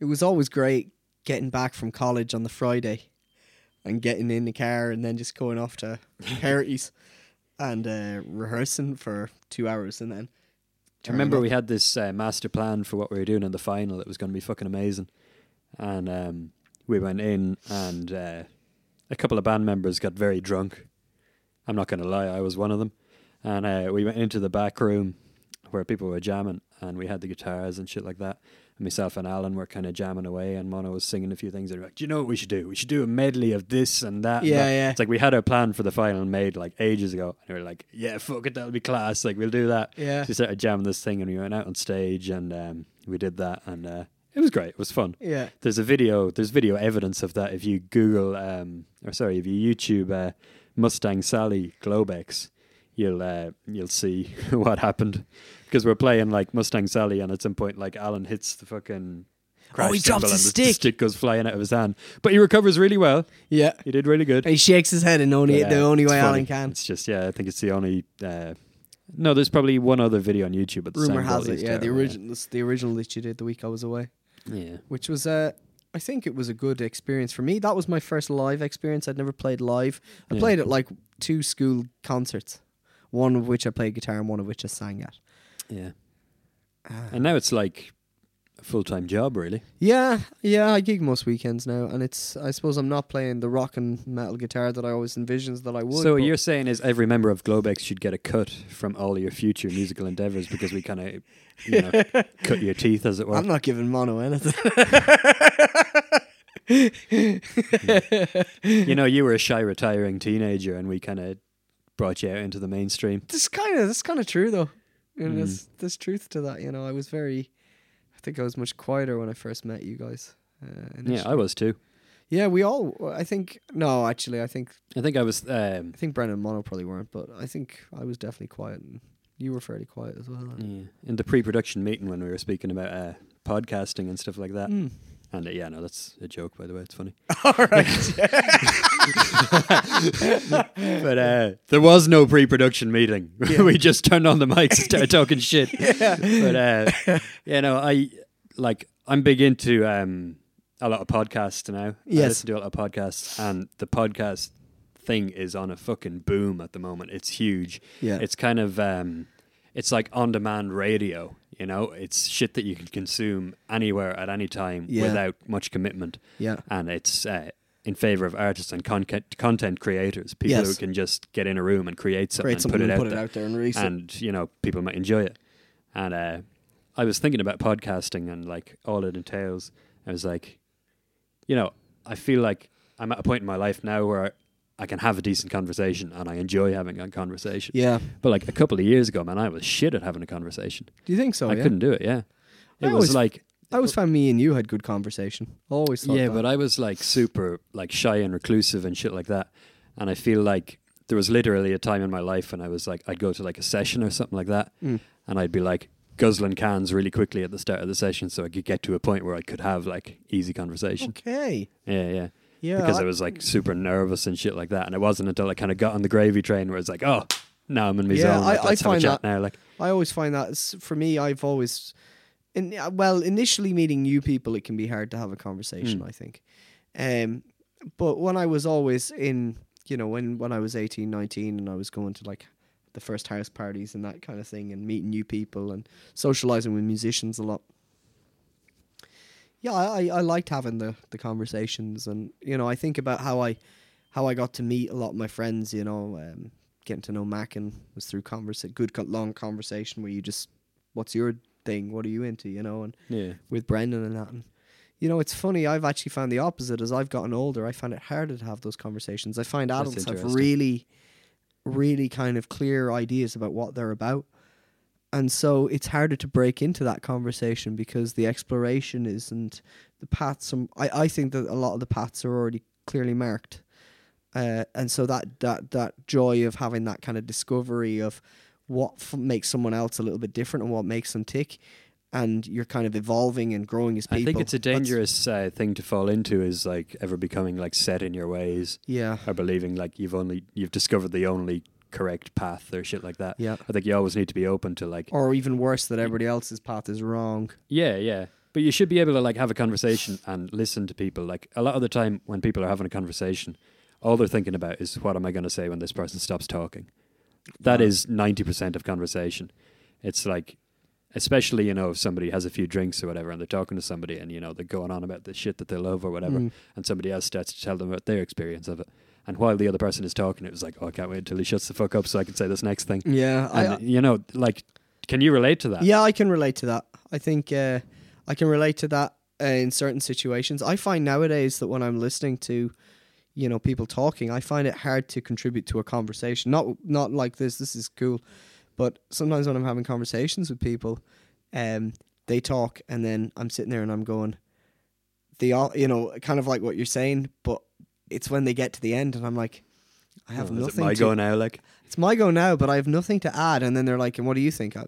It was always great getting back from college on the Friday and getting in the car and then just going off to parties and uh, rehearsing for two hours and then. I remember up. we had this uh, master plan for what we were doing in the final. It was going to be fucking amazing, and um, we went in, and uh, a couple of band members got very drunk. I'm not going to lie, I was one of them, and uh, we went into the back room where people were jamming, and we had the guitars and shit like that. And myself and Alan were kind of jamming away, and Mono was singing a few things. And we were like, "Do you know what we should do? We should do a medley of this and that." and Yeah, that." yeah. It's like we had our plan for the final made like ages ago, and we were like, "Yeah, fuck it, that'll be class. Like we'll do that." Yeah. So we started jamming this thing, and we went out on stage, and um, we did that, and uh, it was great. It was fun. Yeah. There's a video. There's video evidence of that. If you Google, um, or sorry, if you YouTube uh, Mustang Sally Globex, you'll uh, you'll see what happened because we're playing like Mustang Sally, and at some point, like Alan hits the fucking. Crash Oh, he drops his and the stick. stick goes flying out of his hand, but he recovers really well. Yeah. He did really good. He shakes his head in only uh, the only way funny. Alan can. It's just yeah, I think it's the only. Uh, no, there's probably one other video on YouTube, but the Rumor has it, yeah, the terrible, original, the original that you did the week I was away, Yeah, which was uh, I think it was a good experience for me. That was my first live experience. I'd never played live. I Yeah. played at like two school concerts, one of which I played guitar and one of which I sang at. yeah. Ah. And now it's like a full time job, really. Yeah, yeah, I gig most weekends now, and it's I suppose I'm not playing the rock and metal guitar that I always envisioned that I would. so you're saying is every member of Globex should get a cut from all your future musical endeavors because we kind of, you know, cut your teeth, as it were. I'm not giving mono anything. you know, you were a shy retiring teenager, and we kind of brought you out into the mainstream. This kind of that's kind of true though. You know, Mm. there's there's truth to that. You know, I was very, I think I was much quieter when I first met you guys. Uh, Yeah. I was too. yeah, we all. I think no, actually, I think I think I was. Um, I think Brendan and Mono probably weren't, but I think I was definitely quiet, and you were fairly quiet as well. yeah, in the pre-production meeting when we were speaking about uh, podcasting and stuff like that. Mm. And uh, yeah, no, that's a joke, by the way. It's funny. All right. But uh, there was no pre-production meeting. we just turned on the mics and started talking shit. But uh, you know, I like I'm big into um, a lot of podcasts now. I Yes. listen to a lot of podcasts, and the podcast thing is on a fucking boom at the moment. It's huge. Yeah. It's kind of um, it's like on-demand radio. You know, it's shit that you can consume anywhere at any time Yeah. without much commitment yeah. and it's uh, in favor of artists and content content creators, people who can just get in a room and create something Create and something put it and out it there, out there and release it. you know people might enjoy it. And uh, I was thinking about podcasting and like all it entails. I was like, you know, I feel like I'm at a point in my life now where I can have a decent conversation and I enjoy having a conversation. Yeah. But like a couple of years ago, man, I was shit at having a conversation. Do you think so? I yeah? couldn't do it. Yeah, it I was always- like I always found me and you had good conversation. Always thought yeah, that. but I was like super like shy and reclusive and shit like that. And I feel like there was literally a time in my life when I was like I'd go to like a session or something like that Mm. and I'd be like guzzling cans really quickly at the start of the session so I could get to a point where I could have like easy conversation. Okay. Yeah, yeah. Yeah. because I, I was like super nervous and shit like that. And it wasn't until I kind of got on the gravy train where it's like, oh, now I'm in my Yeah, zone. I- Like, I a find that- now. Like, I always find that for me, I've always, in, uh, well, initially meeting new people, it can be hard to have a conversation. Mm. I think, um, but when I was always in, you know, when when I was 18, 19 and I was going to like the first house parties and that kind of thing, and meeting new people and socializing with musicians a lot. Yeah, I, I, liked having the, the conversations, and you know, I think about how I how I got to meet a lot of my friends. You know, um, getting to know Mac and was through conversa- good long conversation where you just, what's your thing? What are you into? You know, and yeah. with Brendan and that. And, you know, it's funny. I've actually found the opposite. As I've gotten older, I find it harder to have those conversations. I find adults have really, really kind of clear ideas about what they're about. And so it's harder to break into that conversation because the exploration isn't the paths. Some, I, I think that a lot of the paths are already clearly marked. Uh, and so that, that, that joy of having that kind of discovery of what f- makes someone else a little bit different and what makes them tick and you're kind of evolving and growing as people. I think it's a dangerous uh, thing to fall into is like ever becoming like set in your ways Yeah. or believing like you've only, you've discovered the only correct path or shit like that. Yeah. I think you always need to be open to like, Or even worse, that everybody else's path is wrong. yeah, yeah. But you should be able to like have a conversation and listen to people. Like a lot of the time when people are having a conversation, all they're thinking about is what am I going to say when this person stops talking. That is 90% of conversation. It's like, especially, you know, if somebody has a few drinks or whatever and they're talking to somebody and, you know, they're going on about the shit that they love or whatever, Mm. and somebody else starts to tell them about their experience of it. And while the other person is talking, it was like, oh, I can't wait until he shuts the fuck up so I can say this next thing. Yeah. And, I, you know, like, can you relate to that? yeah, I can relate to that. I think uh, I can relate to that uh, in certain situations. I find nowadays that when I'm listening to, you know, people talking, I find it hard to contribute to a conversation. Not not like this. This is cool, but sometimes when I'm having conversations with people, um, they talk and then I'm sitting there and I'm going, they all, you know, kind of like what you're saying, but it's when they get to the end and I'm like, I have Oh, is it nothing. my to, go now, like, It's my go now, but I have nothing to add. And then they're like, and what do you think? I,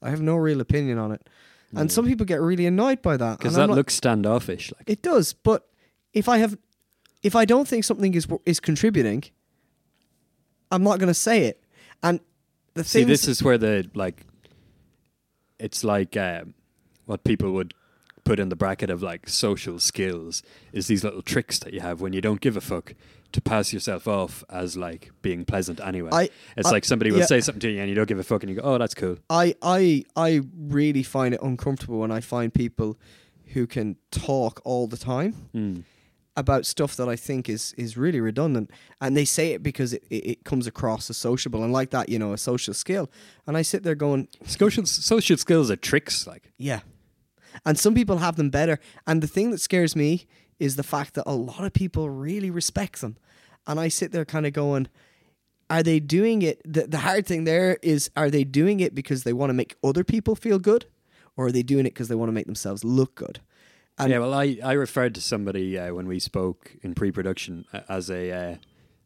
I have no real opinion on it. And some people get really annoyed by that. because that looks standoffish. Like, It does, but if I have, if I don't think something is is contributing, I'm not going to say it. And the See, this is where the like, it's like um, what people would put in the bracket of like social skills is these little tricks that you have when you don't give a fuck to pass yourself off as like being pleasant anyway. I- it's I- like somebody will yeah. say something to you and you don't give a fuck and you go, oh, that's cool. I I I really find it uncomfortable when I find people who can talk all the time. Mm. about stuff that I think is is really redundant, and they say it because it, it, it comes across as sociable and like that, you know, a social skill. And I sit there going, Social social skills are tricks. Like, yeah. And some people have them better. And the thing that scares me is the fact that a lot of people really respect them. And I sit there kind of going, are they doing it? The, the hard thing there is, are they doing it because they want to make other people feel good? Or are they doing it because they want to make themselves look good? And yeah, well, I, I referred to somebody uh, when we spoke in pre-production uh, as a uh,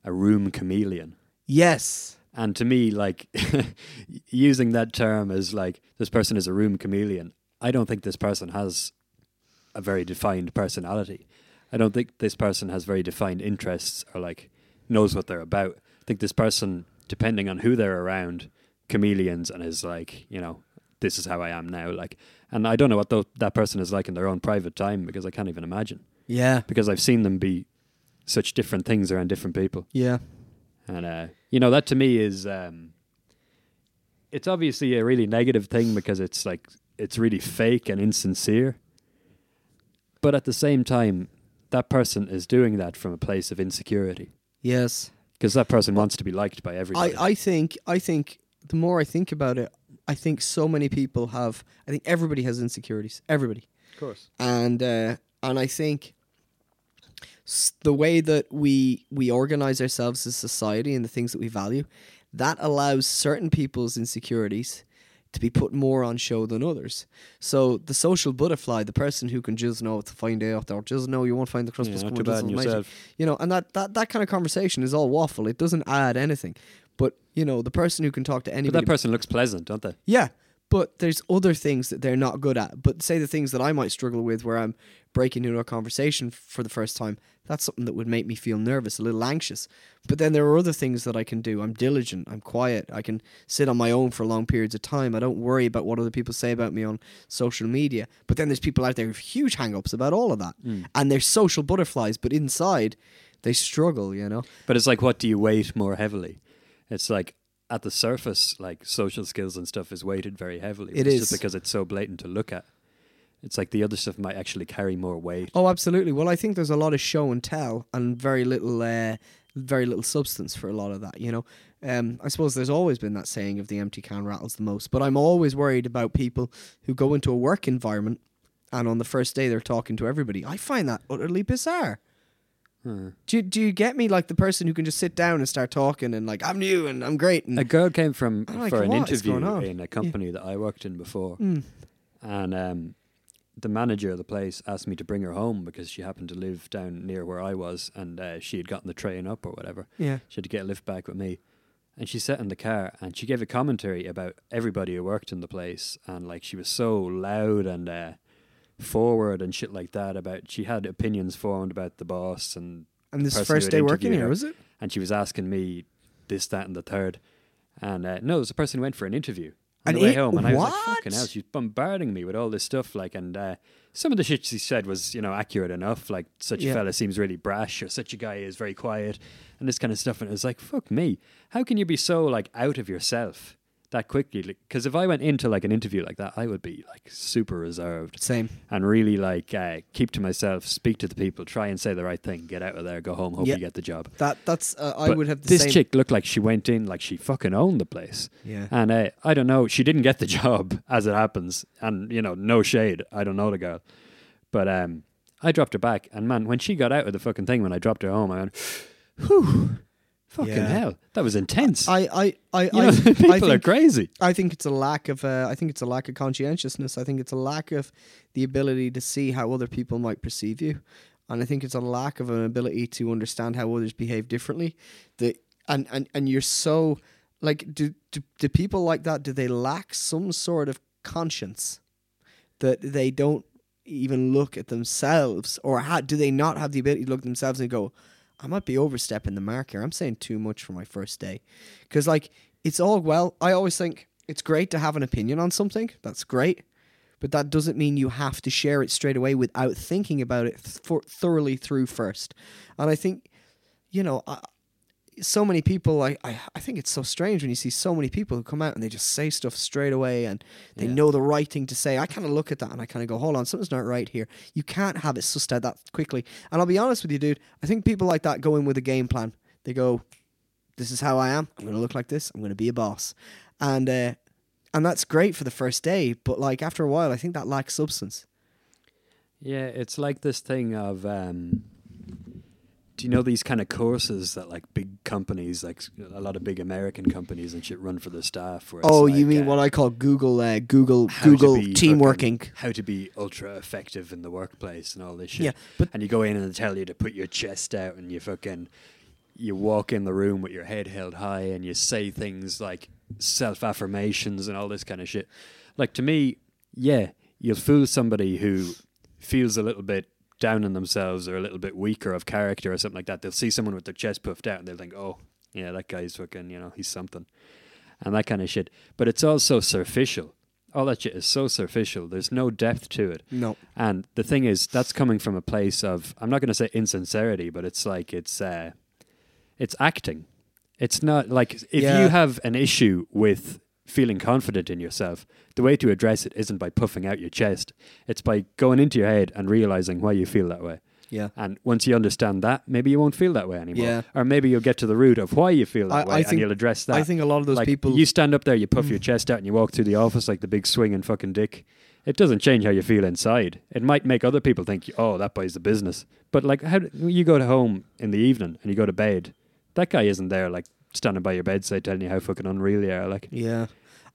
a room chameleon. yes. And to me, like using that term as like this person is a room chameleon, I don't think this person has a very defined personality. I don't think this person has very defined interests or like knows what they're about. I think this person, depending on who they're around, chameleons and is like, you know, this is how I am now. Like, and I don't know what tho- that person is like in their own private time because I can't even imagine Yeah. because I've seen them be such different things around different people. Yeah. And uh, you know that to me is um, it's obviously a really negative thing because it's like it's really fake and insincere. But at the same time, that person is doing that from a place of insecurity Yes. because that person wants to be liked by everybody. I, I think I think the more I think about it, I think so many people have. I think everybody has insecurities. Everybody, of course. and uh, and I think s- the way that we we organize ourselves as society and the things that we value, that allows certain people's insecurities to be put more on show than others. So the social butterfly, the person who can just know to find out or just know you won't find the Yeah, Christmas not one too bad doesn't in matter. yourself. You know, and that, that that kind of conversation is all waffle. It doesn't add anything. But you know, the person who can talk to But that person looks pleasant, don't they? yeah, but there's other things that they're not good at. But say the things that I might struggle with, where I'm breaking into a conversation for the first time, that's something that would make me feel nervous, a little anxious. But then there are other things that I can do. I'm diligent. I'm quiet. I can sit on my own for long periods of time. I don't worry about what other people say about me on social media. But then there's people out there with huge hang-ups about all of that, hmm. and they're social butterflies. But inside, they struggle. You know. But it's like, what do you weight more heavily? It's like at the surface, like social skills and stuff is weighted very heavily. It it's is. just because it's so blatant to look at. It's like the other stuff might actually carry more weight. Oh, absolutely. Well, I think there's a lot of show and tell, and very little, uh, very little substance for a lot of that. You know, um, I suppose there's always been that saying of the empty can rattles the most. But I'm always worried about people who go into a work environment and on the first day they're talking to everybody. I find that utterly bizarre. Hmm. Do you, do you get me? Like the person who can just sit down and start talking and like I'm new and I'm great and A girl came from I'm like, for an interview in a company that I worked in before, Mm. and um, the manager of the place asked me to bring her home because she happened to live down near where I was, and uh, she had gotten the train up or whatever. yeah, She had to get a lift back with me, and she sat in the car and she gave a commentary about everybody who worked in the place, and like she was so loud and uh, forward and shit like that about. She had opinions formed about the boss and and this first day working here was it? and she was asking me this, that, and the third. And uh, no, it was a person who went for an interview on An the way in- home, and I was like, "Fucking hell!" She's bombarding me with all this stuff, like, and uh, some of the shit she said was, you know, accurate enough. Like, such Yeah. a fella seems really brash, or such a guy is very quiet, and this kind of stuff. And it was like, "Fuck me! How can you be so like out of yourself that quickly?" Because if I went into like an interview like that, I would be like super reserved Same. and really like uh, keep to myself, speak to the people, try and say the right thing, get out of there, go home, hope Yeah. you get the job. That that's uh, I would have the this same. chick looked like she went in like she fucking owned the place. Yeah. And uh, I don't know, she didn't get the job as it happens. And you know, no shade, I don't know the girl, but um, I dropped her back, and man, when she got out of the fucking thing, when I dropped her home, I went, "Whew, fucking Yeah. hell, that was intense." I I I, you I, people I are crazy. I think it's a lack of uh, I think it's a lack of conscientiousness. I think it's a lack of the ability to see how other people might perceive you, and I think it's a lack of an ability to understand how others behave differently. That and and and you're so like do do, do people like that? Do they lack some sort of conscience that they don't even look at themselves, or ha- do they not have the ability to look at themselves and go? I might be overstepping the mark here. I'm saying too much for my first day. Because, like, it's all well. I always think it's great to have an opinion on something. That's great. But that doesn't mean you have to share it straight away without thinking about it th- thoroughly through first. And I think, you know, I, so many people, I, I, I think it's so strange when you see so many people who come out and they just say stuff straight away and they Yeah. know the right thing to say. I kind of look at that and I kind of go, hold on, something's not right here. You can't have it sussed out that quickly. And I'll be honest with you, dude, I think people like that go in with a game plan. They go, this is how I am. I'm going to look like this. I'm going to be a boss. And, uh, and that's great for the first day, but like after a while, I think that lacks substance. Yeah, it's like this thing of um, do you know these kind of courses that like big companies, like a lot of big American companies and shit, run for their staff? Oh, you mean uh, what I call Google, uh, Google, Google be team fucking- working? how to be ultra effective in the workplace and all this shit. Yeah, but and you go in and they tell you to put your chest out and you fucking you walk in the room with your head held high and you say things like self affirmations and all this kind of shit. Like to me, yeah, you'll fool somebody who feels a little bit down on themselves or a little bit weaker of character or something like that, they'll see someone with their chest puffed out and they'll think, oh, yeah, that guy's fucking, you know, he's something. And that kind of shit. But it's all so superficial. All that shit is so superficial. There's no depth to it. No. And the thing is, that's coming from a place of, I'm not going to say insincerity, but it's like, it's, uh, it's acting. It's not like if Yeah. you have an issue with feeling confident in yourself, the way to address it isn't by puffing out your chest. It's by going into your head and realizing why you feel that way. Yeah. And once you understand that, maybe you won't feel that way anymore. Yeah. Or maybe you'll get to the root of why you feel that I- way I and think- you'll address that. I think a lot of those like, people- You stand up there, you puff your chest out, and you walk through the office like the big swinging fucking dick. It doesn't change how you feel inside. It might make other people think, oh, that boy's the business. But like, how do, you go to home in the evening and you go to bed, that guy isn't there like standing by your bedside telling you how fucking unreal you are. Like, Yeah.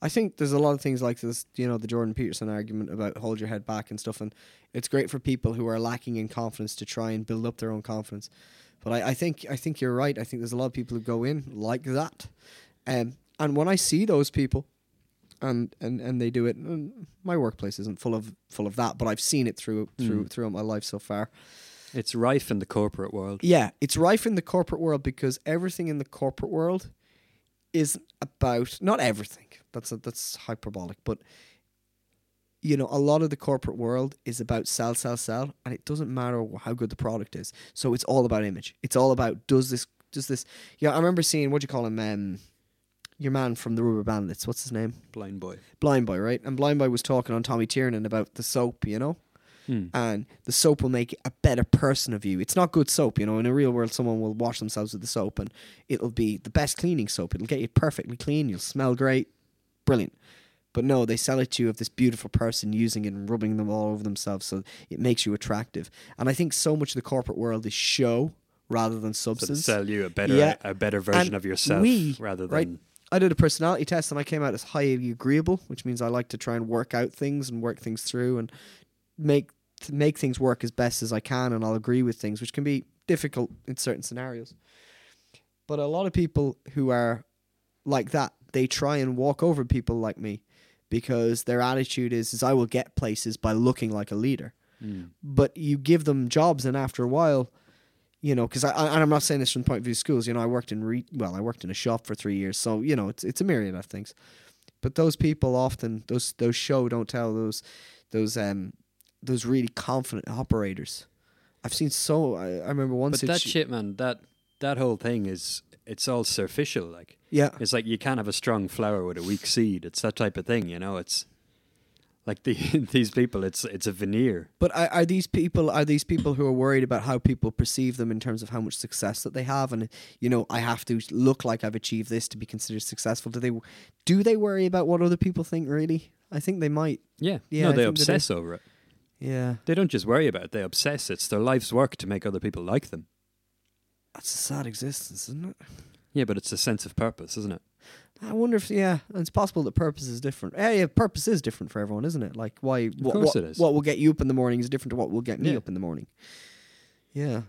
I think there's a lot of things like this, you know, the Jordan Peterson argument about hold your head back and stuff. And it's great for people who are lacking in confidence to try and build up their own confidence. But I, I think I think you're right. I think there's a lot of people who go in like that. Um, and when I see those people and, and, and they do it, my workplace isn't full of full of that, but I've seen it through through throughout my life so far. It's rife in the corporate world. Yeah, it's rife in the corporate world because everything in the corporate world isn't about not everything. That's a, that's hyperbolic, but you know, a lot of the corporate world is about sell, sell, sell, and it doesn't matter how good the product is. So it's all about image. It's all about does this does this. Yeah, I remember seeing what do you call him, um, your man from the Rubber Bandits. What's his name? Blind boy. Blind Boy, right? And Blind Boy was talking on Tommy Tiernan about the soap, you know Hmm. and the soap will make a better person of you. It's not good soap, you know. In a real world, someone will wash themselves with the soap, and it'll be the best cleaning soap. It'll get you perfectly clean. You'll smell great, brilliant. But no, they sell it to you of this beautiful person using it and rubbing them all over themselves, so it makes you attractive. And I think so much of the corporate world is show rather than So substance. sell you a better Yeah. a better version And of yourself we, rather right, than I did a personality test and I came out as highly agreeable, which means I like to try and work out things and work things through and make to make things work as best as I can and I'll agree with things, which can be difficult in certain scenarios. But a lot of people who are like that, they try and walk over people like me because their attitude is, is I will get places by looking like a leader. But you give them jobs and after a while, you know, because I, I and I'm not saying this from the point of view of schools. You know, I worked in re, well, I worked in a shop for three years, so you know, it's it's a myriad of things. But those people often those those show don't tell those those um those really confident operators. I've seen so. I, I remember once. But that shit, man, that that whole thing is it's all superficial. Like Yeah, it's like you can't have a strong flower with a weak seed. It's that type of thing, you know. It's like the, these people. It's it's a veneer. But are, are these people are these people who are worried about how people perceive them in terms of how much success that they have, and you know, I have to look like I've achieved this to be considered successful. Do they do they worry about what other people think? Really, I think they might. Yeah, Yeah, no, I they think they obsess over it. Yeah, They don't just worry about it; they obsess. It's their life's work to make other people like them. that's a sad existence, isn't it? Yeah, but it's a sense of purpose, isn't it? I wonder if yeah, it's possible that purpose is different. Yeah, yeah, purpose is different for everyone, isn't it? Like why? what, course what, it is. What will get you up in the morning is different to what will get me Yeah. up in the morning. Yeah,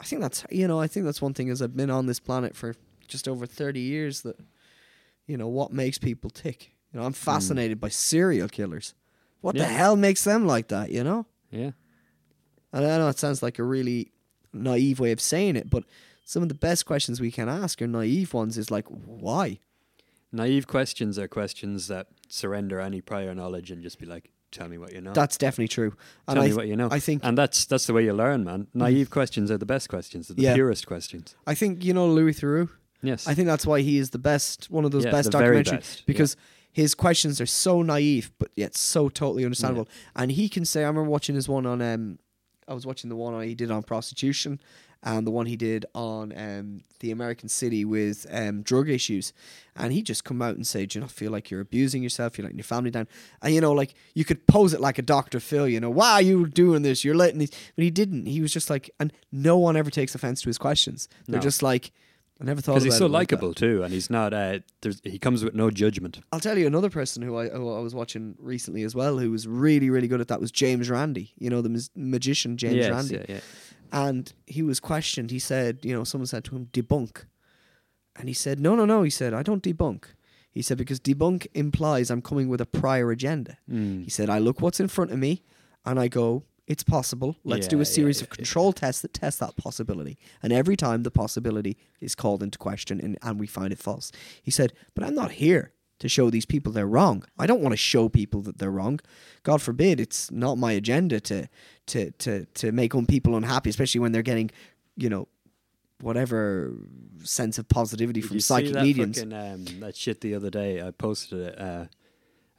I think that's you know I think that's one thing as I've been on this planet for just over thirty years that you know what makes people tick. You know, I'm hmm. fascinated by serial killers. What the Hmm. Hell makes them like that? You know, Yeah, and I know it sounds like a really naive way of saying it, but some of the best questions we can ask are naive ones. Is like why? naive questions are questions that surrender any prior knowledge and just be like, "Tell me what you know." That's definitely true. And Tell I me what you know. I think and that's that's the way you learn, man. Naive questions are the best questions. They're the Yeah. purest questions. I think you know Louis Theroux. Yes, I think that's why he is the best, one of those Yeah, best the documentary best, yeah. His questions are so naive but yet so totally understandable. And he can say, I remember watching his one on, um, I was watching the one he did on prostitution, and the one he did on um, the American city with um, drug issues, and he just come out and say, "Do you not feel like you're abusing yourself? You're letting your family down?" And you know, like you could pose it like a Dr. Phil, you know, why are you doing this? You're letting these, but he didn't. He was just like, and no one ever takes offense to his questions. They're No. just like. I never thought because he's so likable too, and he's not. Uh, there's, he comes with no judgment. I'll tell you another person who I who I was watching recently as well, who was really really good at that was James Randi. You know the mus- magician James yes, Randi, yeah, yeah. and he was questioned. He said, you know, someone said to him, "Debunk," and he said, "No, no, no." He said, "I don't debunk." He said because debunk implies I'm coming with a prior agenda. Mm. He said, "I look what's in front of me, and I go." It's possible. Let's do a series yeah, of yeah, control tests that test that possibility. And every time the possibility is called into question and, and we find it false. He said, But I'm not here to show these people they're wrong. I don't want to show people that they're wrong. God forbid, it's not my agenda to to to to make people unhappy, especially when they're getting, you know, whatever sense of positivity Did from you psychic see that mediums. Fucking, um, that shit the other day. I posted it uh,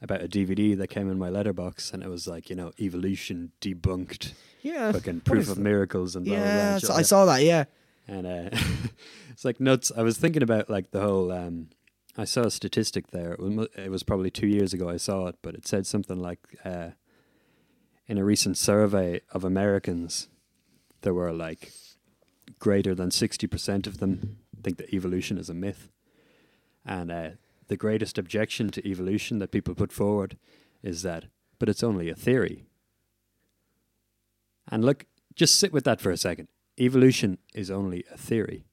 about a DVD that came in my letterbox, and it was like you know evolution debunked, yeah, fucking proof of that? miracles and blah blah blah. Yeah, so I saw that. Yeah, and uh, it's like nuts. I was thinking about like the whole. Um, I saw a statistic there. It was, it was probably two years ago. I saw it, but it said something like, uh, in a recent survey of Americans, there were like greater than sixty percent of them think that evolution is a myth, and uh, the greatest objection to evolution that people put forward is that, but it's only a theory. And look, just sit with that for a second. Evolution is only a theory.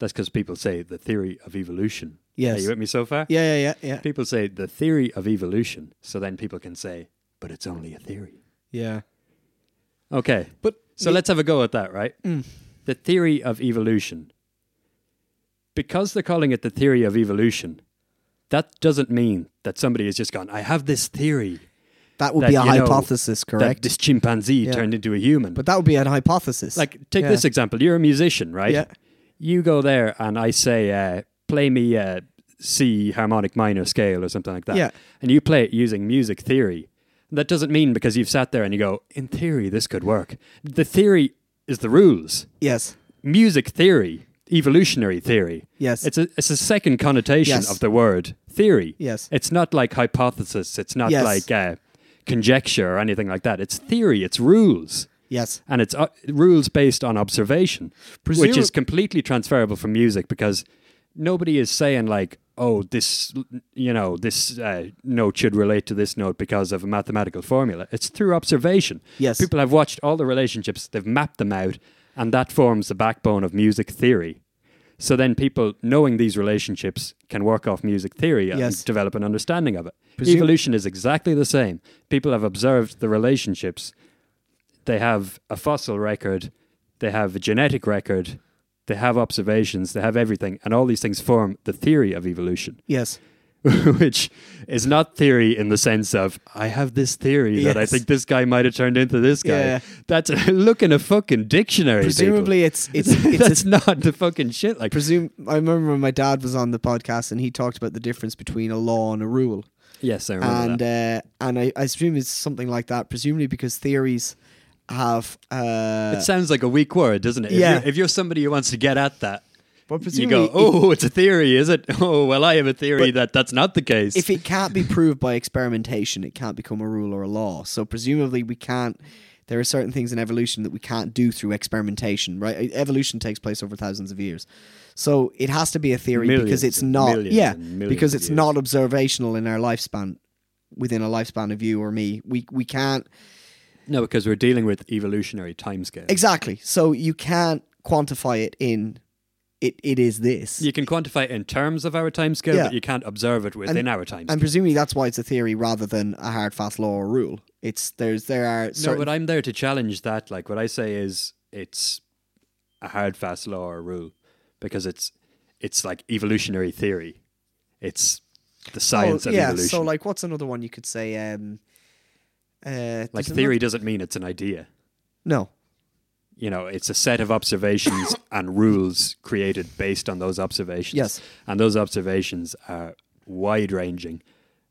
That's because people say the theory of evolution. Yes. Are you with me so far? yeah, yeah, yeah, yeah. People say the theory of evolution, so then people can say, but it's only a theory. Yeah. Okay. But So let's have a go at that, right? Mm. The theory of evolution. Because they're calling it the theory of evolution, that doesn't mean that somebody has just gone, I have this theory that would that, be a know, hypothesis, that correct? this chimpanzee Yeah. turned into a human. but that would be an hypothesis. Like, take Yeah. this example. You're a musician, right? Yeah. You go there and I say, uh, play me a C harmonic minor scale or something like that. Yeah. And you play it using music theory. That doesn't mean because you've sat there and you go, in theory, this could work. The theory is the rules. Yes. Music theory, evolutionary theory. Yes. It's a, it's a second connotation Yes. of the word theory. Yes. It's not like hypothesis. It's not Yes. like uh, conjecture or anything like that. It's theory. It's rules yes. and it's uh, rules based on observation, which is completely transferable from music because nobody is saying like, "Oh, this, you know, this uh, note should relate to this note because of a mathematical formula." It's through observation. Yes. people have watched all the relationships, they've mapped them out, and that forms the backbone of music theory. So then people knowing these relationships can work off music theory and Yes. develop an understanding of it. Evolution is exactly the same. People have observed the relationships. They have a fossil record, they have a genetic record, they have observations, they have everything, and all these things form the theory of evolution, Yes. which is not theory in the sense of I have this theory that I think this guy might have turned into this guy. Yeah. That's look in a fucking dictionary. people. Presumably, it's it's it's, that's not the fucking shit. Like presume. I remember when my dad was on the podcast and he talked about the difference between a law and a rule, yes, I remember and that. uh, and I, I assume it's something like that. Presumably, because theories have. Uh, it sounds like a weak word, doesn't it? If yeah. you're, if you're somebody who wants to get at that, but you go, "Oh, it's a theory, is it? Oh, well, I have a theory that that's not the case." if it can't be proved by experimentation, it can't become a rule or a law. So presumably, we can't. There are certain things in evolution that we can't do through experimentation, right? Evolution takes place over thousands of years, so it has to be a theory because it's not, millions yeah, millions because it's not observational in our lifespan, within a lifespan of you or me. We we can't no, because we're dealing with evolutionary timescales. exactly. So you can't quantify it in. It it is this. You can quantify it in terms of our timescale, Yeah. but you can't observe it within our timescale. and presumably that's why it's a theory rather than a hard fast law or rule. It's there's there are No, but I'm there to challenge that. Like what I say is, it's a hard, fast law or rule because it's it's like evolutionary theory. It's the science oh, of yeah, evolution. So, like, what's another one you could say? Um, uh, like theory another- doesn't mean it's an idea. No. You know, it's a set of observations and rules created based on those observations. Yes. And those observations are wide ranging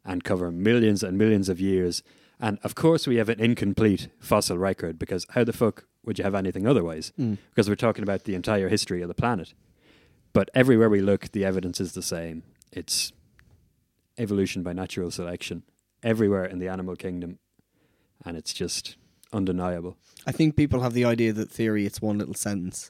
and cover millions and millions of years. And of course, we have an incomplete fossil record because how the fuck would you have anything otherwise? Hmm. Because we're talking about the entire history of the planet. But everywhere we look, the evidence is the same. It's evolution by natural selection everywhere in the animal kingdom. And it's just undeniable. I think people have the idea that theory it's one little sentence.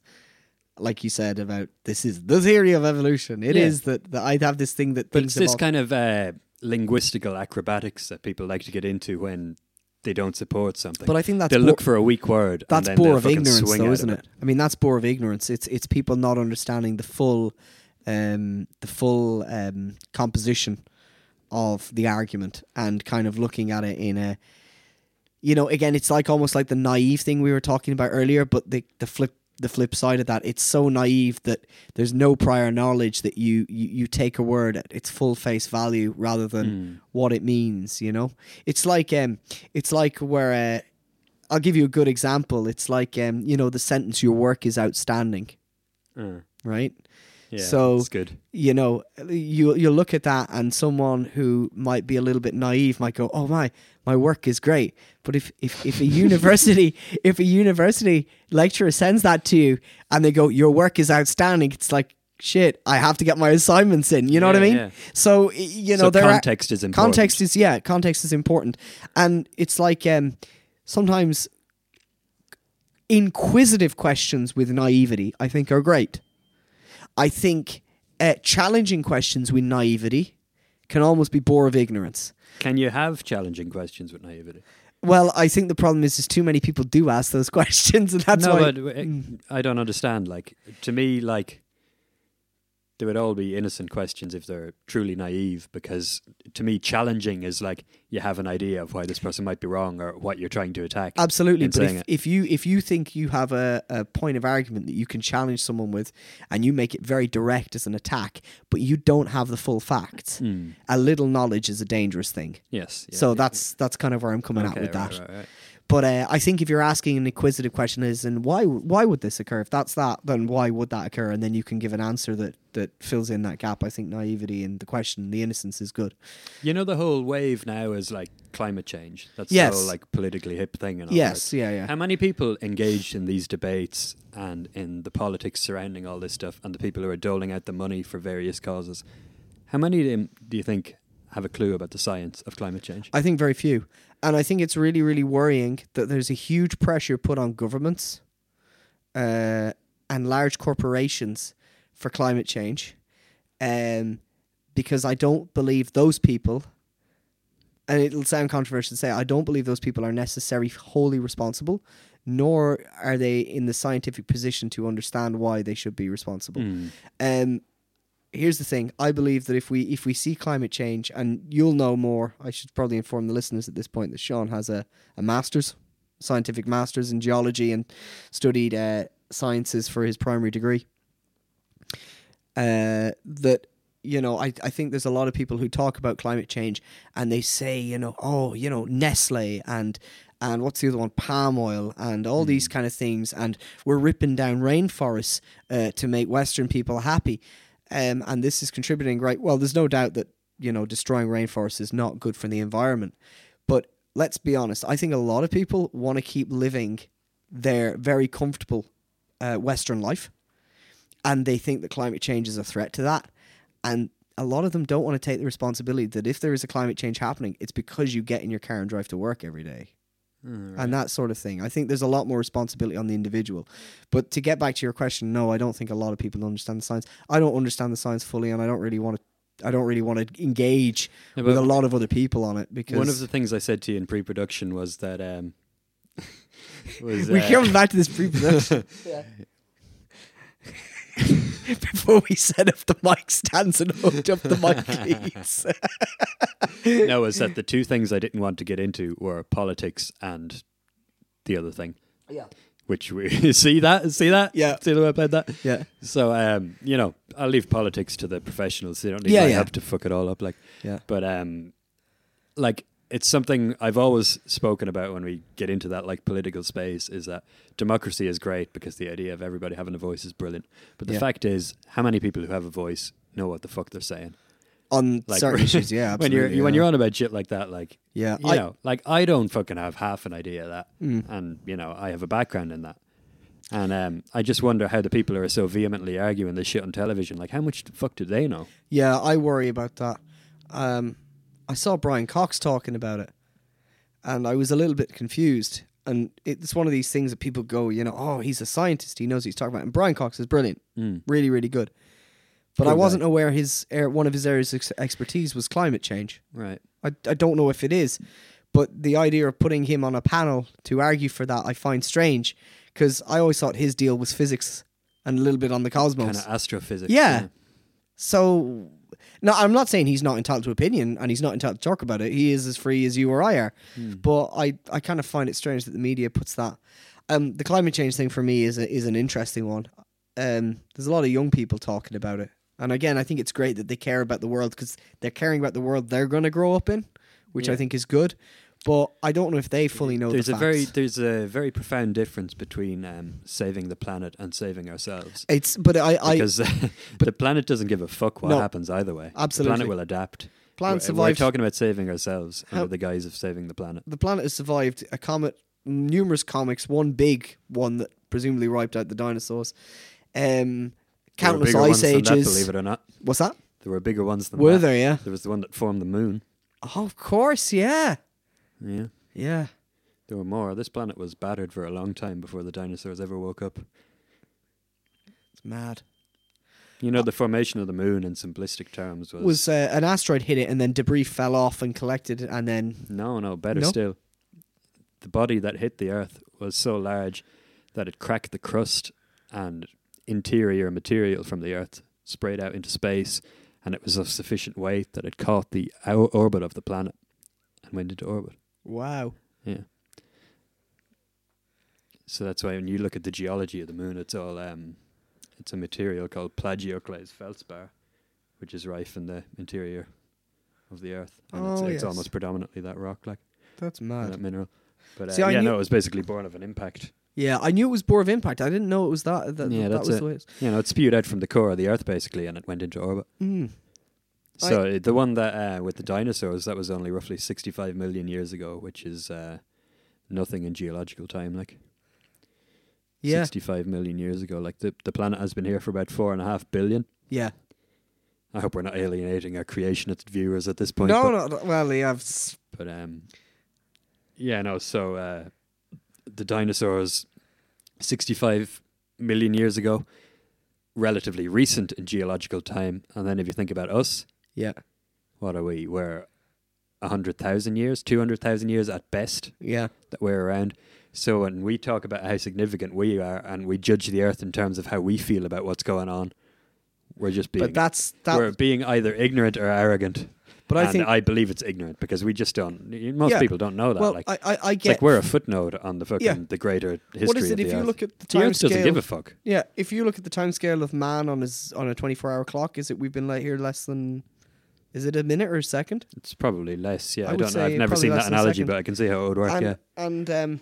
Like you said about this is the theory of evolution. It is Yeah. that, that I'd have this thing that But it's this evolve- kind of uh, linguistical acrobatics that people like to get into when they don't support something. But I think that's bore- look for a weak word. that's and then bore of ignorance, though, isn't of it? I mean, that's bore of ignorance. It's it's people not understanding the full, um, the full um, composition of the argument and kind of looking at it in a, you know, again, it's like almost like the naive thing we were talking about earlier, but the the flip the flip side of that, it's so naive that there's no prior knowledge that you you, you take a word at its full face value rather than what it means. You know, it's like um, it's like where. Uh, I'll give you a good example. It's like um, you know, the sentence "your work is outstanding," Uh, right? Yeah, So- it's good. you know, you you look at that, and someone who might be a little bit naive might go, "Oh my, my work is great." But if if, if a university if a university lecturer sends that to you, and they go, "Your work is outstanding," it's like. Shit, I have to get my assignments in. You know what I mean? yeah. So you know, so there are- context is important. context is yeah, context is important, and it's like um, sometimes inquisitive questions with naivety. I think are great. I think uh, challenging questions with naivety can almost be bore of ignorance. Can you have challenging questions with naivety? Well, I think the problem is, is too many people do ask those questions, and that's no, why. but uh, I don't understand. Like to me, like they would all be innocent questions if they're truly naive. Because to me, challenging is like you have an idea of why this person might be wrong or what you're trying to attack. Absolutely, but if, if you if you think you have a, a point of argument that you can challenge someone with, and you make it very direct as an attack, but you don't have the full facts, Hmm. a little knowledge is a dangerous thing. Yes. yeah, so yeah, that's that's kind of where I'm coming yeah. at with right, that. right, right. But uh, I think if you're asking an inquisitive question, is and why why would this occur? If that's that, then why would that occur? And then you can give an answer that that fills in that gap. I think naivety in the question, the innocence is good. You know, the whole wave now is like climate change. That's Yes. the whole like politically hip thing. And all Yes, that. yeah, yeah. How many people engaged in these debates and in the politics surrounding all this stuff, and the people who are doling out the money for various causes? How many of them do you think have a clue about the science of climate change? I think very few. And I think it's really, really worrying that there's a huge pressure put on governments uh, and large corporations for climate change. Um, because I don't believe those people, and it'll sound controversial to say, I don't believe those people are necessarily wholly responsible, nor are they in the scientific position to understand why they should be responsible. Mm. Um, here's the thing: I believe that if we if we see climate change, and you'll know more, I should probably inform the listeners at this point that Shaun has a a master's, scientific master's in geology, and studied uh, sciences for his primary degree. Uh, that you know, I, I think there's a lot of people who talk about climate change and they say, you know, oh, you know, Nestle and and what's the other one, palm oil and all these kind of things, and we're ripping down rainforests uh, to make Western people happy, um, and this is contributing right. Well, there's no doubt that you know destroying rainforests is not good for the environment, but let's be honest. I think a lot of people want to keep living their very comfortable uh, Western life and they think that climate change is a threat to that. And a lot of them don't want to take the responsibility that if there is a climate change happening, it's because you get in your car and drive to work every day. And that sort of thing. I think there's a lot more responsibility on the individual. But to get back to your question, no, I don't think a lot of people understand the science. I don't understand the science fully, and I don't really want to. I don't really want to engage Yeah, with a lot of other people on it because One of the things I said to you in pre-production was that um, was we're uh, coming back to this pre-production. Before we set up the mic stands and hooked up the mic leads. no, was that the two things I didn't want to get into were politics and the other thing, yeah. which we see that see that Yeah. see the way I played that. Yeah. So um, you know, I'll leave politics to the professionals. They don't need Yeah, my yeah. help to fuck it all up. Like, Yeah. but um, like it's something I've always spoken about when we get into that like political space is that democracy is great because the idea of everybody having a voice is brilliant. But the Yeah. fact is, how many people who have a voice know what the fuck they're saying? On Like certain issues, yeah. when you're absolutely, when you're on about shit like that, like Yeah. you I- know, like I don't fucking have half an idea of that, Mm. and you know, I have a background in that, and um, I just wonder how the people who are so vehemently arguing this shit on television, like how much the fuck do they know? Yeah, I worry about that. Um, I saw Brian Cox talking about it, and I was a little bit confused. And it's one of these things that people go, you know, oh, he's a scientist, he knows what he's talking about. And Brian Cox is brilliant, Mm. really, really good. But I wasn't aware his one of his areas of expertise was climate change. Right. I, I don't know if it is, but the idea of putting him on a panel to argue for that I find strange because I always thought his deal was physics and a little bit on the cosmos. Kind of astrophysics. Yeah. So no, I'm not saying he's not entitled to opinion and he's not entitled to talk about it. He is as free as you or I are. But I, I kind of find it strange that the media puts that. Um, the climate change thing for me is a, is an interesting one. Um, there's a lot of young people talking about it, and again, I think it's great that they care about the world because they're caring about the world they're going to grow up in, which I think is good. But I don't know if they fully know there's the a very there's a very profound difference between um, saving the planet and saving ourselves. It's but I, I Because the planet doesn't give a fuck what No. happens either way. Absolutely, The planet will adapt. Planet we're, survives- We're talking about saving ourselves How- under the guise of saving the planet. the planet has survived a comet, numerous comics, one big one that presumably wiped out the dinosaurs, um, countless ice than that, ages. believe it or not. What's that? There were bigger ones than Were that. there? Yeah. There was the one that formed the moon. Oh, of course. Yeah. Yeah. Yeah. There were more. This planet was battered for a long time before the dinosaurs ever woke up. It's mad. You know, the formation of the moon in simplistic terms was, Was uh, an asteroid hit it and then debris fell off and collected and then no, no, better No? still. The body that hit the Earth was so large that it cracked the crust and interior material from the Earth sprayed out into space, and it was of sufficient weight that it caught the ou- orbit of the planet and went into orbit. Wow. Yeah. So that's why when you look at the geology of the moon, it's all um, it's a material called plagioclase feldspar, which is rife in the interior of the Earth, and it's, Oh, it's yes. almost predominantly that rock, like That's mad. that mineral. But uh, See, yeah, no, it was basically born of an impact. Yeah, I knew it was Bore of Impact. I didn't know it was that. that Yeah, that that's was it. the way it's. You know, it spewed out from the core of the Earth basically, and it went into orbit. Mm. I- So uh, the one that uh, with the dinosaurs, that was only roughly 65 million years ago, which is uh, nothing in geological time, like. Yeah. 65 million years ago. Like the, the planet has been here for about four and a half billion. Yeah. I hope we're not alienating our creationist viewers at this point. No, but, no. Well, yeah. I've s- but um, yeah, no. So uh, the dinosaurs, 65 million years ago, relatively recent in geological time. And then if you think about us, Yeah. what are we? We're 100,000 years, 200,000 years at best Yeah. that we're around. So when we talk about how significant we are and we judge the earth in terms of how we feel about what's going on, we're just being But that's that. we're being either ignorant or arrogant. But I and think I believe it's ignorant because we just don't. Most Yeah. people don't know that. well, like, I, I, I it's get. like we're a footnote on the fucking Yeah. the greater history. what is it of if you earth. look at the the time earth doesn't scale? give a fuck. yeah, if you look at the time scale of man on his on a twenty four hour clock, is it we've been like here less than? Is it a minute or a second? It's probably less. Yeah, I, I don't know. I've never seen that analogy, but I can see how it would work. and yeah. and um,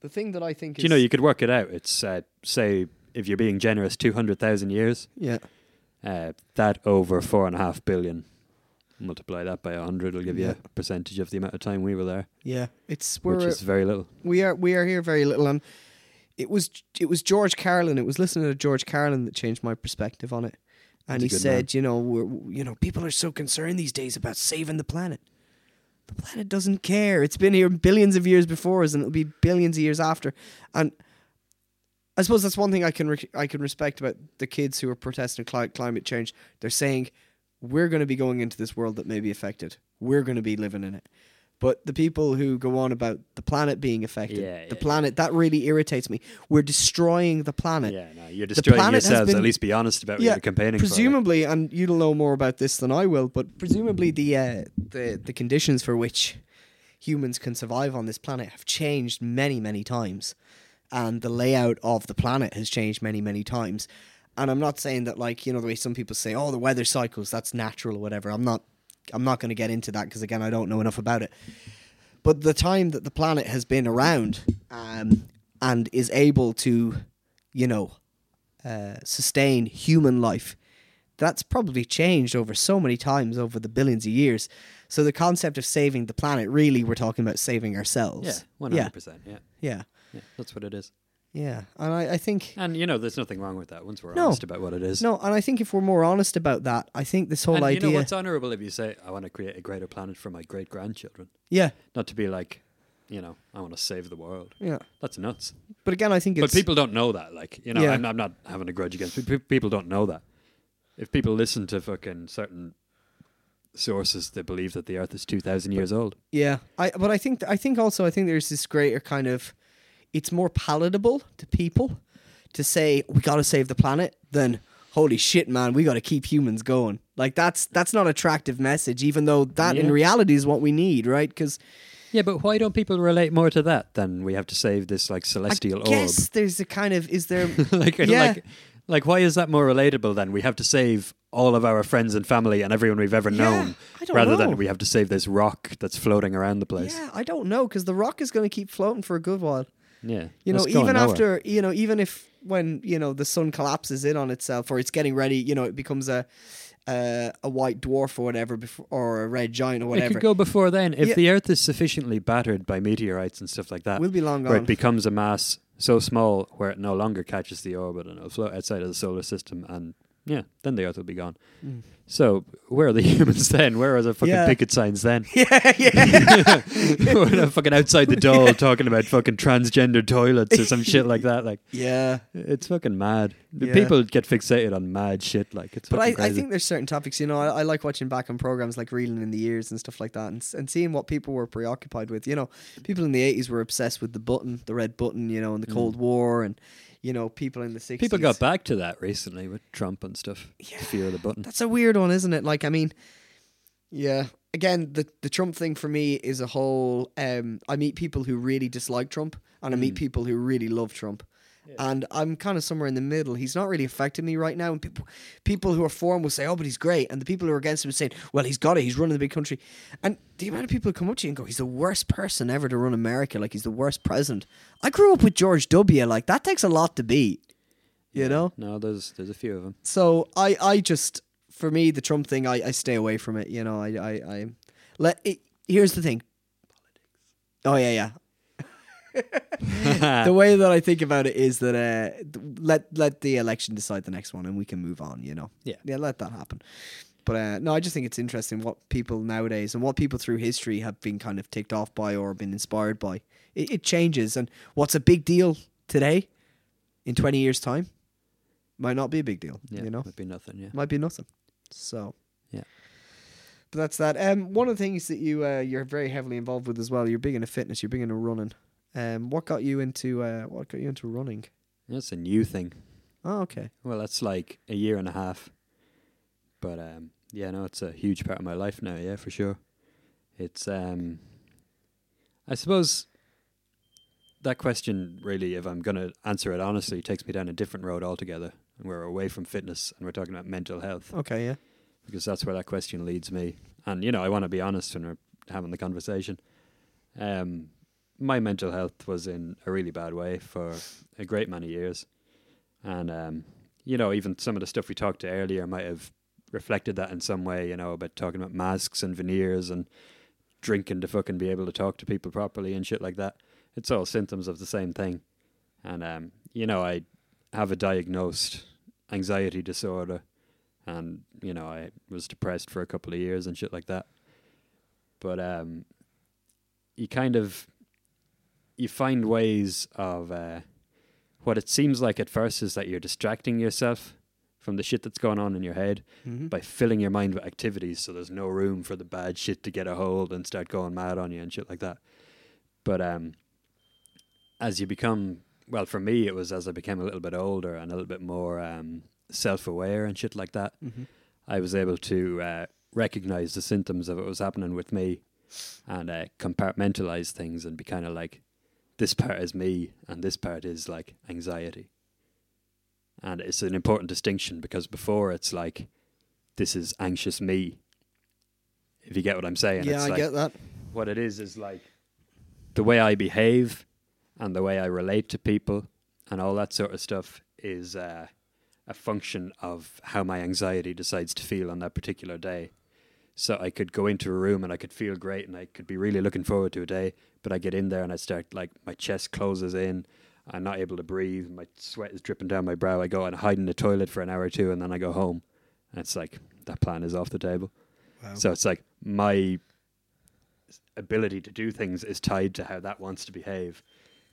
the thing that I think Do is you know you could work it out? It's uh, say if you're being generous, two hundred thousand years. yeah Uh, that over four and a half billion. Multiply that by a hundred will give you a percentage of the amount of time we were there, yeah it's which is very little. we are we are here very little and it was it was George Carlin it was listening to George Carlin that changed my perspective on it and he said you know we're, you know people are so concerned these days about saving the planet. The planet doesn't care. It's been here billions of years before us and it'll be billions of years after. And I suppose that's one thing I can re- I can respect about the kids who are protesting cli- climate change. They're saying we're going to be going into this world that may be affected. We're going to be living in it but the people who go on about the planet being affected, Yeah, the yeah, planet, that really irritates me. We're destroying the planet. Yeah, no, you're destroying yourselves. been- At least be honest about what you're campaigning for. presumably, and you'll know more about this than I will, but presumably the uh, the the conditions for which humans can survive on this planet have changed many, many times, and the layout of the planet has changed many, many times. And I'm not saying that, like you know, the way some people say, "Oh, the weather cycles, that's natural" or whatever. I'm not. I'm not going to get into that because again, I don't know enough about it. But the time that the planet has been around um, and is able to, you know, uh, sustain human life, that's probably changed over so many times over the billions of years. So the concept of saving the planet, really, we're talking about saving ourselves. Yeah, hundred percent. Yeah, yeah, that's what it is. Yeah. And I, I think And you know, there's nothing wrong with that once we're No. honest about what it is. no, and I think if we're more honest about that, I think this whole and idea, you know what's honourable if you say, "I want to create a greater planet for my great grandchildren," yeah, not to be like, you know, I want to save the world. yeah. That's nuts. But again, I think it's But people don't know that. Like, you know, Yeah. I'm, I'm not having a grudge against people. People don't know that. If people listen to fucking certain sources, they believe that the Earth is two thousand years old. Yeah, I but I think I think also I think there's this greater kind of it's more palatable to people to say we got to save the planet than holy shit, man, we got to keep humans going. Like that's that's not attractive message, even though that in reality is what we need, right? Because Yeah, but why don't people relate more to that than we have to save this like celestial I guess there's a kind of is there like, Yeah. like, like, why is that more relatable than we have to save all of our friends and family and everyone we've ever Yeah, known, I don't rather know. than we have to save this rock that's floating around the place? Yeah, I don't know because the rock is going to keep floating for a good while. Yeah, You know, even after you know, even if when you know the sun collapses in on itself or it's getting ready, you know, it becomes a uh, a white dwarf or whatever, before, or a red giant or whatever. It could go before then. If Yeah. the Earth is sufficiently battered by meteorites and stuff like that, we'll be long where gone. it becomes a mass so small where it no longer catches the orbit and it'll float outside of the solar system, and yeah, then the Earth will be gone. Mm. So where are the humans then? Where are the fucking Yeah. picket signs then? yeah, yeah. We're not fucking outside the door talking about fucking transgender toilets or some shit like that. Like yeah. it's fucking mad. The Yeah. People get fixated on mad shit. Like it's. But I, fucking I crazy. think there's certain topics, you know, I, I like watching back on programs like Reeling in the Years and stuff like that and, s- and seeing what people were preoccupied with. You know, people in the 80s were obsessed with the button, the red button, you know, and the mm. Cold War and, you know, people in the 60s. Mm. people got back to that recently with Trump and stuff. Yeah. Fear of the button. That's a weird one, isn't it? Like, I mean, yeah. Again, the the Trump thing for me is a whole. Um, I meet people who really dislike Trump, and I meet Mm. people who really love Trump, and I'm kind of somewhere in the middle. He's not really affecting me right now, and people people who are for him will say, "Oh, but he's great," and the people who are against him are saying, "Well, he's got it. He's running the big country," and the amount of people who come up to you and go, "He's the worst person ever to run America. Like he's the worst president." I grew up with George W. Like that takes a lot to beat, you know. No, there's there's a few of them. So I, I just for me the Trump thing I, I stay away from it. You know, I I, I let it, here's the thing. Oh yeah, yeah. the way that I think about it is that uh, let let the election decide the next one and we can move on. You know. Yeah. Yeah. Let that happen. But uh, no, I just think it's interesting what people nowadays and what people through history have been kind of ticked off by or been inspired by. It, it changes, and what's a big deal today, in twenty years' time, might not be a big deal. Yeah, You know would be nothing. Yeah. might be nothing. So Yeah. but that's that. Um, one of the things that you uh, you're very heavily involved with as well. You're big into fitness. You're big into running. Um, what got you into uh, what got you into running? That's a new thing. Oh, okay. Well, that's like a year and a half. But um, yeah, no, it's a huge part of my life now. Yeah, for sure. It's um, I suppose that question really, if I'm gonna answer it honestly, takes me down a different road altogether. And we're away from fitness, and we're talking about mental health Okay, yeah. because that's where that question leads me. And you know, I want to be honest when we're having the conversation. Um, my mental health was in a really bad way for a great many years, and um, you know, even some of the stuff we talked to earlier might have reflected that in some way. You know, about talking about masks and veneers and drinking to fucking be able to talk to people properly and shit like that. It's all symptoms of the same thing, and um, you know, I have a diagnosed anxiety disorder and you know I was depressed for a couple of years and shit like that. But um, you kind of you find ways of uh, what it seems like at first is that you're distracting yourself from the shit that's going on in your head Mm-hmm. by filling your mind with activities, so there's no room for the bad shit to get a hold and start going mad on you and shit like that. But um, as you become well, for me, it was as I became a little bit older and a little bit more um, self-aware and shit like that. Mm-hmm. I was able to uh, recognize the symptoms of what was happening with me and uh, compartmentalize things and be kind of like, this part is me and this part is like anxiety. And it's an important distinction because before it's like, this is anxious me. If you get what I'm saying, Yeah, it's I like, get that. what it is is like the way I behave and the way I relate to people and all that sort of stuff is uh, a function of how my anxiety decides to feel on that particular day. So I could go into a room and I could feel great and I could be really looking forward to a day, but I get in there and I start like my chest closes in. I'm not able to breathe. My sweat is dripping down my brow. I go and hide in the toilet for an hour or two and then I go home. And it's like that plan is off the table. Wow. So it's like my ability to do things is tied to how that wants to behave.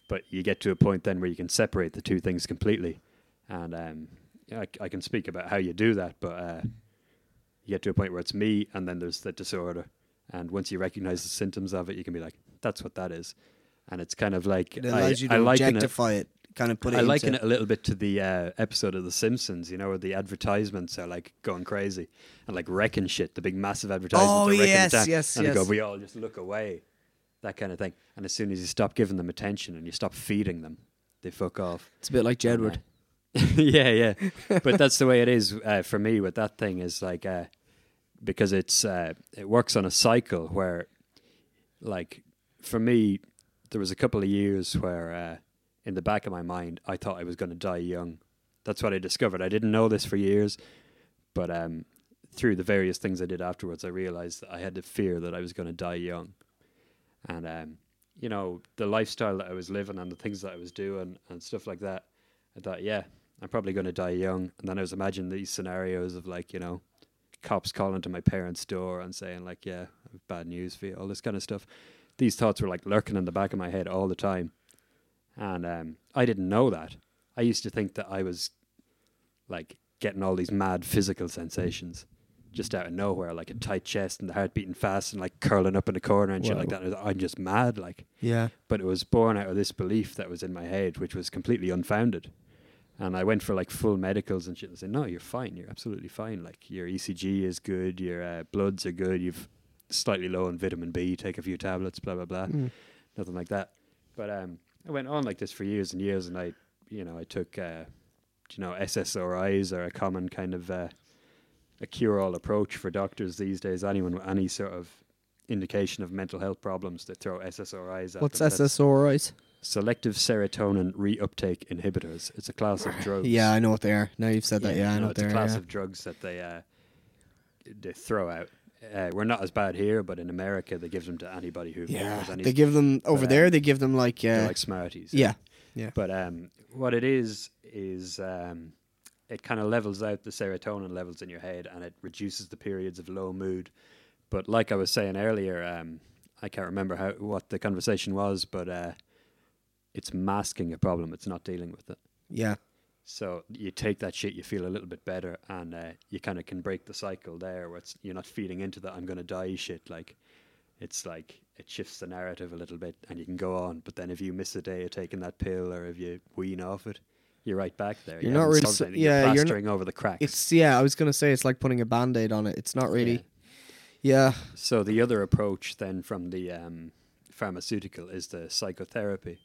But you get to a point then where you can separate the two things completely. And um, I, I can speak about how you do that, but uh, you get to a point where it's me and then there's the disorder. And once you recognize the symptoms of it, you can be like, that's what that is. And it's kind of like It I, allows you I to liken it- objectify it, kind of put it. I liken it a little bit to the uh, episode of The Simpsons, you know, where the advertisements are like going crazy and like wrecking shit. The big massive advertisements Oh, are wrecking yes, it down, yes, and go, yes. we all just look away, that kind of thing. And as soon as you stop giving them attention and you stop feeding them, they fuck off. It's a bit like Jedward. yeah, yeah. But that's the way it is uh, for me with that thing is like uh, because it's uh, it works on a cycle where like for me there was a couple of years where uh, in the back of my mind I thought I was going to die young. That's what I discovered. I didn't know this for years, but um, through the various things I did afterwards, I realized that I had the fear that I was going to die young, and um, you know the lifestyle that I was living and the things that I was doing and stuff like that. I thought, yeah, I'm probably going to die young. And then I was imagining these scenarios of like, you know, cops calling to my parents' door and saying like, yeah, bad news for you, all this kind of stuff. These thoughts were like lurking in the back of my head all the time. And um, I didn't know that. I used to think that I was like getting all these mad physical sensations just out of nowhere, like a tight chest and the heart beating fast and like curling up in a corner and shit like that. And I was- I'm just mad, like Yeah. but it was born out of this belief that was in my head, which was completely unfounded. And I went for like full medicals and shit and said, no, you're fine. You're absolutely fine. Like your ECG is good. Your uh, bloods are good. You've slightly low on vitamin B. Take a few tablets, blah, blah, blah. Nothing like that. But um, I went on like this for years and years. And I, you know, I took, uh, you know, SSRIs are a common kind of uh, a cure-all approach for doctors these days. Anyone with any sort of indication of mental health problems, they throw SSRIs at What's them. That's SSRIs? Selective serotonin reuptake inhibitors. It's a class of drugs. Yeah, I know what they are. Now you've said that. Yeah, I know know, what it's they a are. class yeah. of drugs that they uh, they throw out. Uh, we're not as bad here, but in America they give them to anybody who Yeah, any. they give them over but, there. um, They give them like uh, like Smarties. yeah, yeah. But um, what it is is um, it kind of levels out the serotonin levels in your head, and it reduces the periods of low mood. But like I was saying earlier, um, I can't remember how what the conversation was, but uh, it's masking a problem. It's not dealing with it. yeah. So you take that shit, you feel a little bit better, and uh, you kind of can break the cycle there, where it's, you're not feeding into that "I'm going to die" shit. Like it's like it shifts the narrative a little bit, and you can go on. But then if you miss a day of taking that pill, or if you wean off it, you're right back there. You're You not really yeah, you're you're plastering over the cracks. It's yeah. I was gonna say it's like putting a band-aid on it. It's not really. Yeah. So the other approach then from the um, pharmaceutical is the psychotherapy,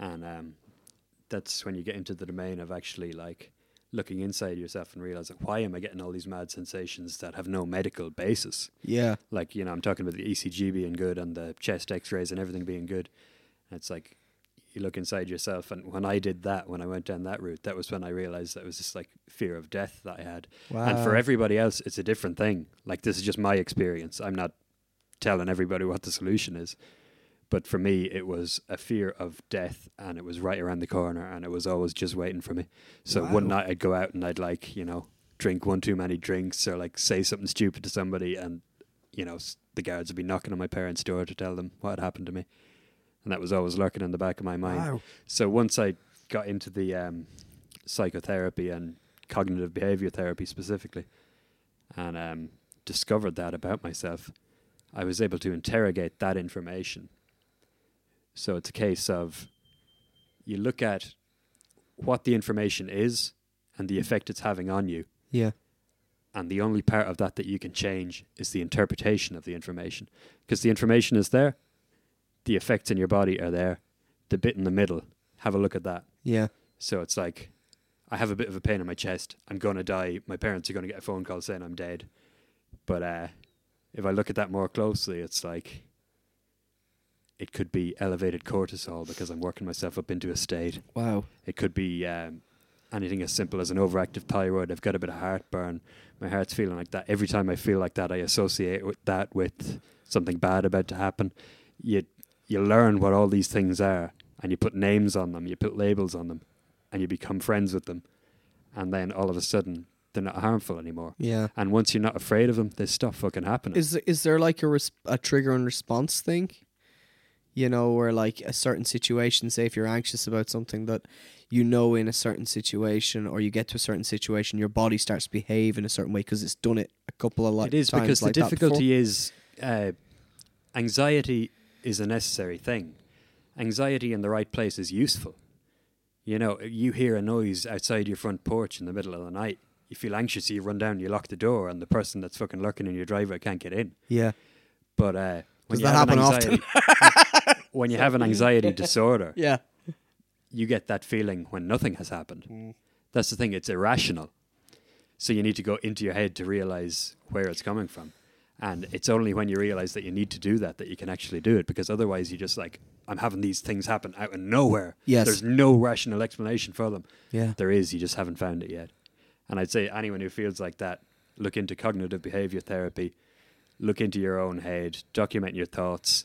and um, that's when you get into the domain of actually like looking inside yourself and realizing why am I getting all these mad sensations that have no medical basis? Yeah. Like you know, I'm talking about the ECG being good and the chest X-rays and everything being good. And it's like you look inside yourself, and when I did that, when I went down that route, that was when I realized that was just like fear of death that I had. Wow. And for everybody else, it's a different thing. Like this is just my experience. I'm not telling everybody what the solution is. But for me, it was a fear of death, and it was right around the corner, and it was always just waiting for me. So one night I'd go out and I'd like, you know, drink one too many drinks, or like say something stupid to somebody, and you know, the guards would be knocking on my parents' door to tell them what had happened to me, and that was always lurking in the back of my mind. Wow. So once I got into the um, psychotherapy and cognitive behavior therapy specifically, and um, discovered that about myself, I was able to interrogate that information. So it's a case of you look at what the information is and the effect it's having on you, Yeah. and the only part of that that you can change is the interpretation of the information. Because the information is there, the effects in your body are there, the bit in the middle, have a look at that. Yeah. So it's like, I have a bit of a pain in my chest. I'm going to die. My parents are going to get a phone call saying I'm dead. But uh, if I look at that more closely, it's like, it could be elevated cortisol because I'm working myself up into a state. Wow. It could be um, anything as simple as an overactive thyroid. I've got a bit of heartburn. My heart's feeling like that. Every time I feel like that, I associate with that with something bad about to happen. You you learn what all these things are, and you put names on them. You put labels on them, and you become friends with them. And then all of a sudden, they're not harmful anymore. Yeah. And once you're not afraid of them, they stop fucking happening. Is is there like a res- a trigger and response thing? You know, where like a certain situation, say if you're anxious about something that you know in a certain situation, or you get to a certain situation, your body starts to behave in a certain way because it's done it a couple of like it is times because like the difficulty is uh, anxiety is a necessary thing. Anxiety in the right place is useful. You know, you hear a noise outside your front porch in the middle of the night. You feel anxious, you run down, you lock the door, and the person that's fucking lurking in your driveway can't get in. Yeah. But uh, when Does you that happen often? when you have an anxiety disorder, Yeah. you get that feeling when nothing has happened. That's the thing; it's irrational. So you need to go into your head to realize where it's coming from, and it's only when you realize that you need to do that that you can actually do it. Because otherwise, you just like I'm having these things happen out of nowhere. Yes. there's no rational explanation for them. Yeah. There is, you just haven't found it yet. And I'd say anyone who feels like that, look into cognitive behavior therapy, look into your own head, document your thoughts.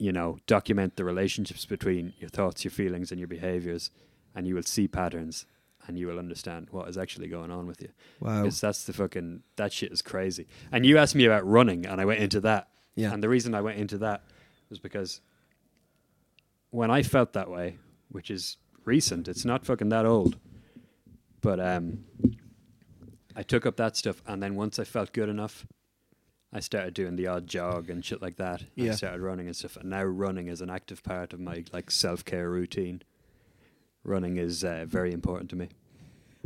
You know, document the relationships between your thoughts, your feelings, and your behaviors, and you will see patterns and you will understand what is actually going on with you. Wow. Because that's the fucking, that shit is crazy. And you asked me about running, and I went into that. Yeah. And the reason I went into that was because when I felt that way, which is recent, it's not fucking that old. But um, I took up that stuff, and then once I felt good enough, I started doing the odd jog and shit like that. Yeah. I started running and stuff, and now running is an active part of my like self care routine. Running is uh, very important to me.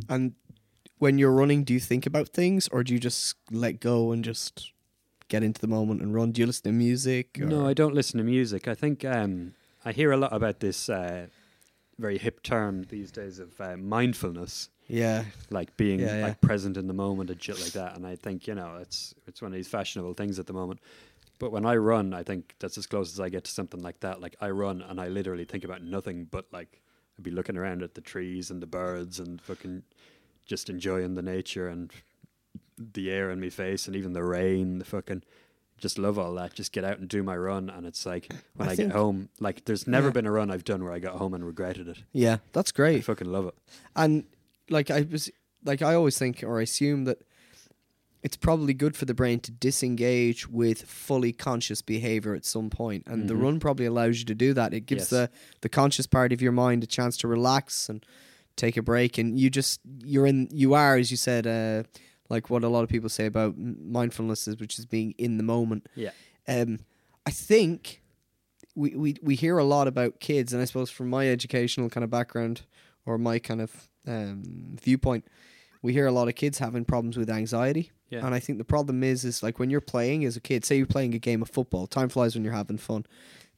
And when you're running, do you think about things or do you just let go and just get into the moment and run? Do you listen to music? Or? No, I don't listen to music. I think um, I hear a lot about this uh, very hip term these days of uh, mindfulness. Yeah. like being Yeah, yeah. like present in the moment and shit like that. And I think you know it's it's one of these fashionable things at the moment. But when I run, I think that's as close as I get to something like that. Like I run and I literally think about nothing but like I'd be looking around at the trees and the birds and fucking just enjoying the nature and the air in my face and even the rain. The fucking just love all that. Just get out and do my run. And it's like when I I, get home, like there's never Yeah. been a run I've done where I got home and regretted it. Yeah, that's I great. fucking love it. And like I was like I always think or assume that it's probably good for the brain to disengage with fully conscious behavior at some point and the Mhm. run probably allows you to do that it gives Yes. the the conscious part of your mind a chance to relax and take a break and you just you're in you are as you said uh like what a lot of people say about mindfulness is which is being in the moment Yeah. um, I think we, we we hear a lot about kids, and I suppose from my educational kind of background or my kind of um, viewpoint, we hear a lot of kids having problems with anxiety. Yeah. And I think the problem is, is like when you're playing as a kid, say you're playing a game of football, time flies when you're having fun.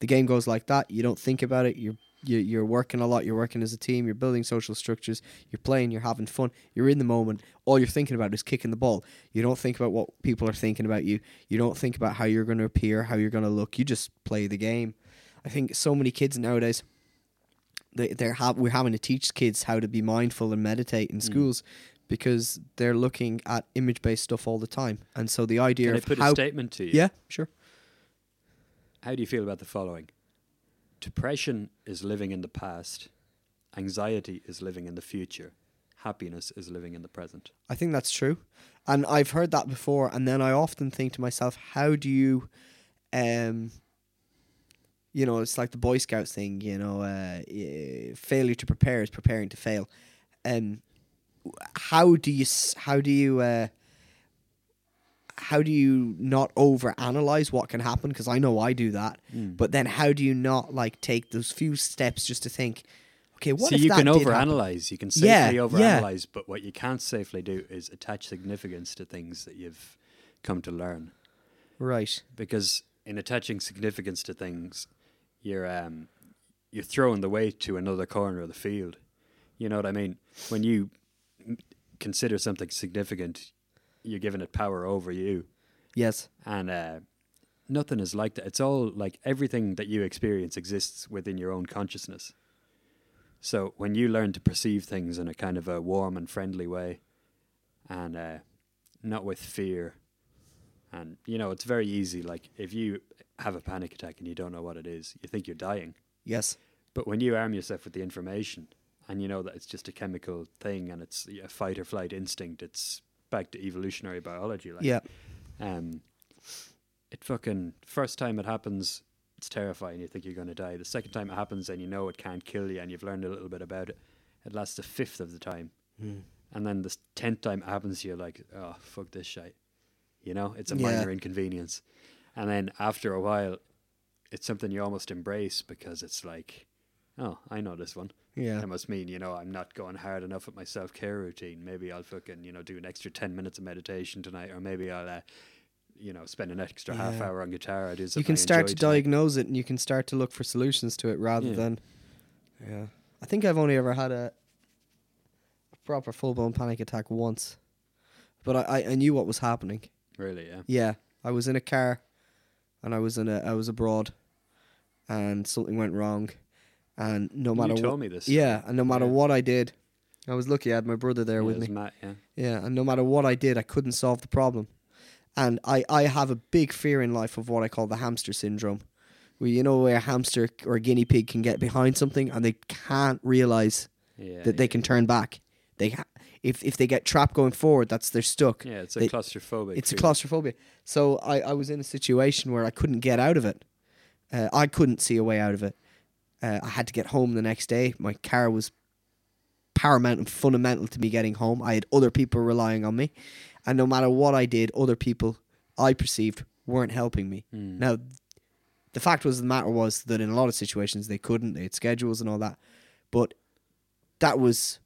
The game goes like that. You don't think about it. You're you, you're working a lot. You're working as a team. You're building social structures. You're playing. You're having fun. You're in the moment. All you're thinking about is kicking the ball. You don't think about what people are thinking about you. You don't think about how you're going to appear, how you're going to look. You just play the game. I think so many kids nowadays, they they're ha- we're having to teach kids how to be mindful and meditate in schools because they're looking at image based stuff all the time. And so the idea Can I put how a statement to you? yeah, sure. How do you feel about the following? Depression is living in the past. Anxiety is living in the future. Happiness is living in the present. I think that's true. And I've heard that before and then I often think to myself, how do you um you know, it's like the Boy Scouts thing, you know, uh, failure to prepare is preparing to fail. Um how do you how do you uh how do you not overanalyze what can happen because I know I do that. But then how do you not like take those few steps just to think okay, what if you can overanalyze. You can safely yeah. overanalyze, but what you can't safely do is attach significance to things that you've come to learn. Right. Because in attaching significance to things, you're um, you're throwing the weight to another corner of the field. You know what I mean? When you m- consider something significant, you're giving it power over you. Yes. and uh, nothing is like that. It's all like everything that you experience exists within your own consciousness. So when you learn to perceive things in a kind of a warm and friendly way, and uh, not with fear, and you know it's very easy. Like if you have a panic attack and you don't know what it is, you think you're dying. Yes. But when you arm yourself with the information and you know that it's just a chemical thing and it's a fight or flight instinct, it's back to evolutionary biology. Like, Yeah. um, it fucking first time it happens, it's terrifying. You think you're going to die. The second time it happens, and you know it can't kill you, and you've learned a little bit about it. It lasts a fifth of the time, and then the tenth time it happens, you're like, oh fuck this shit. You know, it's a Yeah. minor inconvenience, and then after a while, it's something you almost embrace because it's like, oh, I know this one. Yeah. That must mean, you know, I'm not going hard enough at my self care routine. Maybe I'll fucking, you know, do an extra 10 minutes of meditation tonight, or maybe I'll, uh, you know, spend an extra half hour on guitar. I do You can start to tonight. diagnose it and you can start to look for solutions to it rather Yeah. than. Yeah. I think I've only ever had a, a proper full blown panic attack once. But I, I, I knew what was happening. Really, yeah. Yeah. I was in a car and I was in a I was abroad and something went wrong and no matter you what told me this. Yeah, and no matter Yeah. what I did I was lucky I had my brother there yeah, with me. Matt, yeah. Yeah, and no matter what I did, I couldn't solve the problem. And I, I have a big fear in life of what I call the hamster syndrome. Where you know where a hamster or a guinea pig can get behind something and they can't realize Yeah, that they can turn back. They ha- if if they get trapped going forward, that's they're stuck. Yeah, it's a they- claustrophobic. It's a claustrophobia. So I, I was in a situation where I couldn't get out of it. Uh, I couldn't see a way out of it. Uh, I had to get home the next day. My car was paramount and fundamental to me getting home. I had other people relying on me. And no matter what I did, other people I perceived weren't helping me. Mm. Now, the fact was, the matter was that in a lot of situations they couldn't, they had schedules and all that. But that was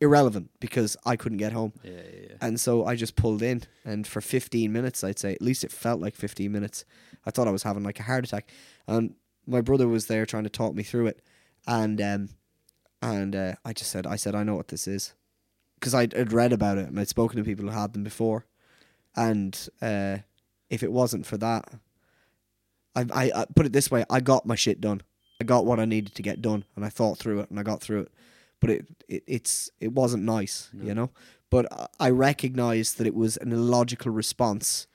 irrelevant because I couldn't get home. Yeah, yeah, yeah. And so I just pulled in, and for 15 minutes, I'd say, at least it felt like 15 minutes. I thought I was having like a heart attack. And my brother was there trying to talk me through it. And um, and uh, I just said, I said, I know what this is. Because I'd, I'd read about it and I'd spoken to people who had them before. And uh, if it wasn't for that, I, I, I put it this way I got my shit done. I got what I needed to get done, and I thought through it, and I got through it. But it, it it's it wasn't nice, you know. But I- recognized that it was an illogical response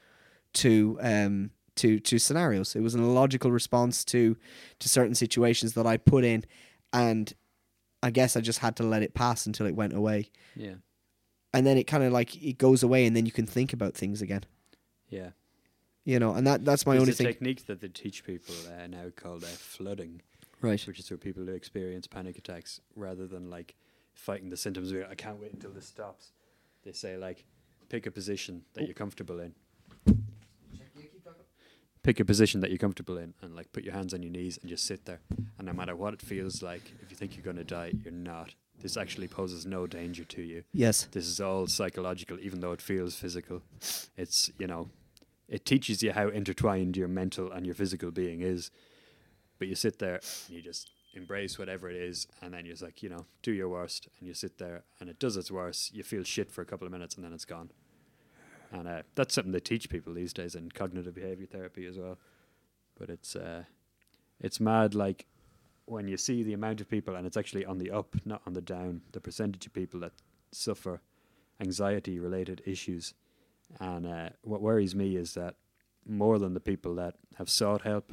to um to to scenarios. It was an illogical response to to certain situations that I put in, and I guess I just had to let it pass until it went away. Yeah, And then it kind of like it goes away, and then you can think about things again. yeah. You know, and that that's my There's only thing. technique that they teach people uh, now called uh, flooding, Right. which is for people who experience panic attacks rather than like fighting the symptoms. where I can't wait until this stops. They say like, pick a position that you're comfortable in. Pick a position that you're comfortable in, and like put your hands on your knees and just sit there. And no matter what it feels like, if you think you're gonna die, you're not. This actually poses no danger to you. Yes. This is all psychological, even though it feels physical. It's, you know, it teaches you how intertwined your mental and your physical being is. But you sit there and you just embrace whatever it is, and then you're just like, you know, do your worst, and you sit there and it does its worst. You feel shit for a couple of minutes, and then it's gone. And uh, that's something they teach people these days in cognitive behavior therapy as well. But it's uh, it's mad, like when you see the amount of people, and it's actually on the up, not on the down. The percentage of people that suffer anxiety related issues. And uh, what worries me is that more than the people that have sought help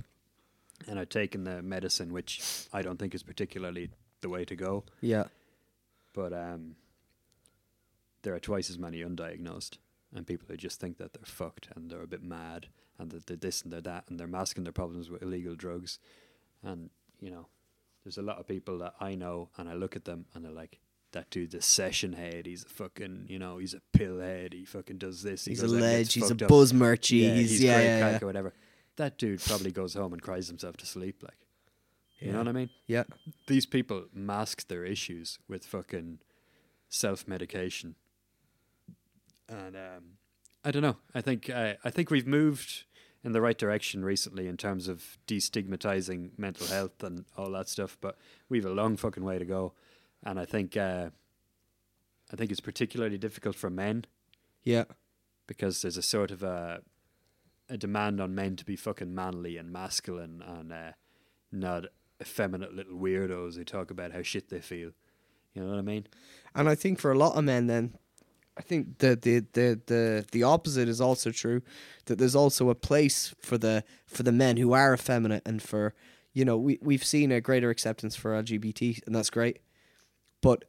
and are taking the medicine, which I don't think is particularly the way to go, Yeah. but um, there are twice as many undiagnosed and people who just think that they're fucked and they're a bit mad and that they're this and they're that and they're masking their problems with illegal drugs. And, you know, there's a lot of people that I know and I look at them and they're like, that dude's a session head. He's a fucking, you know, he's a pill head. He fucking does this. He He's a goes out and gets ledge. He's a buzz merchie. Yeah, he's, he's yeah, great yeah, yeah. or whatever. That dude probably goes home and cries himself to sleep. Like, you Yeah. know what I mean? Yeah. These people mask their issues with fucking self medication, and um, I don't know. I think uh, I think we've moved in the right direction recently in terms of destigmatizing mental health and all that stuff, but we've a long fucking way to go. And I think uh, I think it's particularly difficult for men Yeah. because there's a sort of a a demand on men to be fucking manly and masculine and uh, not effeminate little weirdos who talk about how shit they feel. You know what I mean? And I think for a lot of men, then, I think the the the the the opposite is also true. That there's also a place for the for the men who are effeminate, and for you know we we've seen a greater acceptance for LGBT, and that's great. But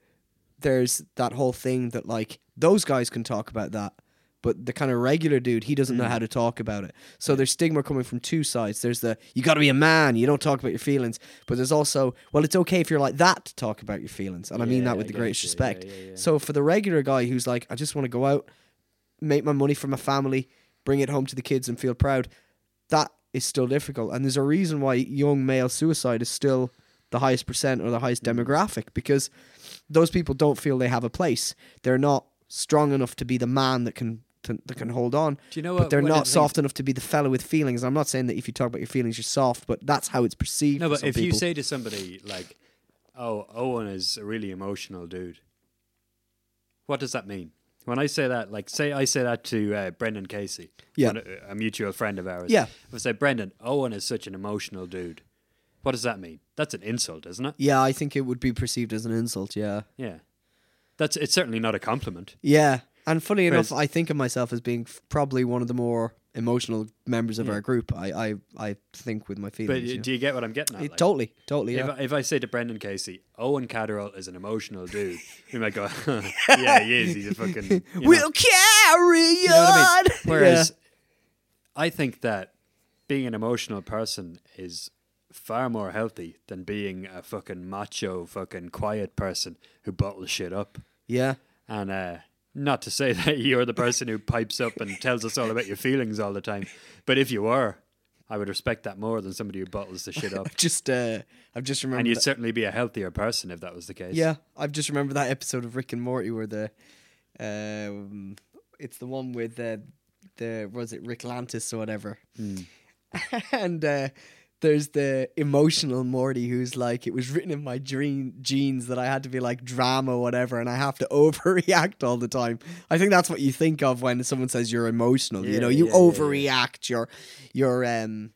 there's that whole thing that like those guys can talk about that. But the kind of regular dude, he doesn't know mm. how to talk about it. So there's stigma coming from two sides. There's the you got to be a man, you don't talk about your feelings. But there's also well, it's okay if you're like that to talk about your feelings, and I mean that with I the greatest you. Respect. yeah, yeah. So for the regular guy who's like, I just want to go out, make my money for my family, bring it home to the kids, and feel proud, that is still difficult. And there's a reason why young male suicide is still the highest percent or the highest mm. demographic because those people don't feel they have a place. They're not strong enough to be the man that can to, that can hold on. Do you know But what? they're not soft enough to be the fellow with feelings. I'm not saying that if you talk about your feelings, you're soft, but that's how it's perceived. No, but if you say to somebody like, "Oh, Owen is a really emotional dude," what does that mean? When I say that, like, say I say that to uh, Brendan Casey, Yeah. one- a mutual friend of ours. Yeah. If I say, Brendan, Owen is such an emotional dude, what does that mean? That's an insult, isn't it? yeah, I think it would be perceived as an insult. Yeah, Yeah. That's it's certainly not a compliment. yeah. And funny enough, I think of myself as being f- probably one of the more emotional members of Yeah. our group. I, I, I think with my feelings. y- you know. do you get what I'm getting at? Like, totally, totally. If, Yeah. I, if I say to Brendan Casey, Owen Catterall is an emotional dude, he might go, yeah, he is. He's a fucking. we'll carry You know what I on. mean? Whereas I think that being an emotional person is far more healthy than being a fucking macho, fucking quiet person who bottles shit up. yeah, And uh, not to say that you're the person who pipes up and tells us all about your feelings all the time, but if you were, I would respect that more than somebody who bottles the shit up. Just, uh, I've just remembered. and you'd that- certainly be a healthier person if that was the case. Yeah, I've just remembered that episode of Rick and Morty where the, um, it's the one with the, the was it Ricklantis or whatever, and uh, there's the emotional Morty who's like, it was written in my dream genes that I had to be like drama or whatever, and I have to overreact all the time. I think that's what you think of when someone says you're emotional. you know, you yeah, yeah, yeah. overreact. You're, you're um.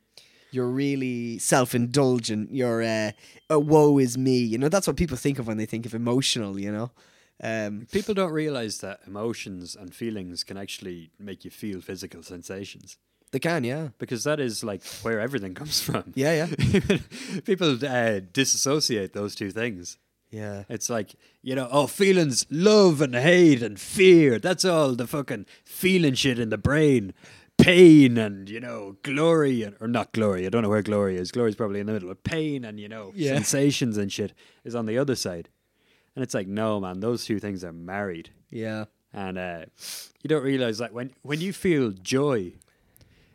You're really self-indulgent. You're uh, a woe is me. You know that's what people think of when they think of emotional. You know, um, People don't realize that emotions and feelings can actually make you feel physical sensations they can. Yeah, because that is like where everything comes from. yeah, yeah, People uh, disassociate those two things. yeah. It's like, you know, oh, feelings, love and hate and fear. That's all the fucking feeling shit in the brain. Pain and, you know, glory, and, or not glory. I don't know where glory is. Glory's probably in the middle. But pain and, you know, Yeah. sensations and shit is on the other side. And it's like, no, man, those two things are married. Yeah, And uh, you don't realize that when, when you feel joy,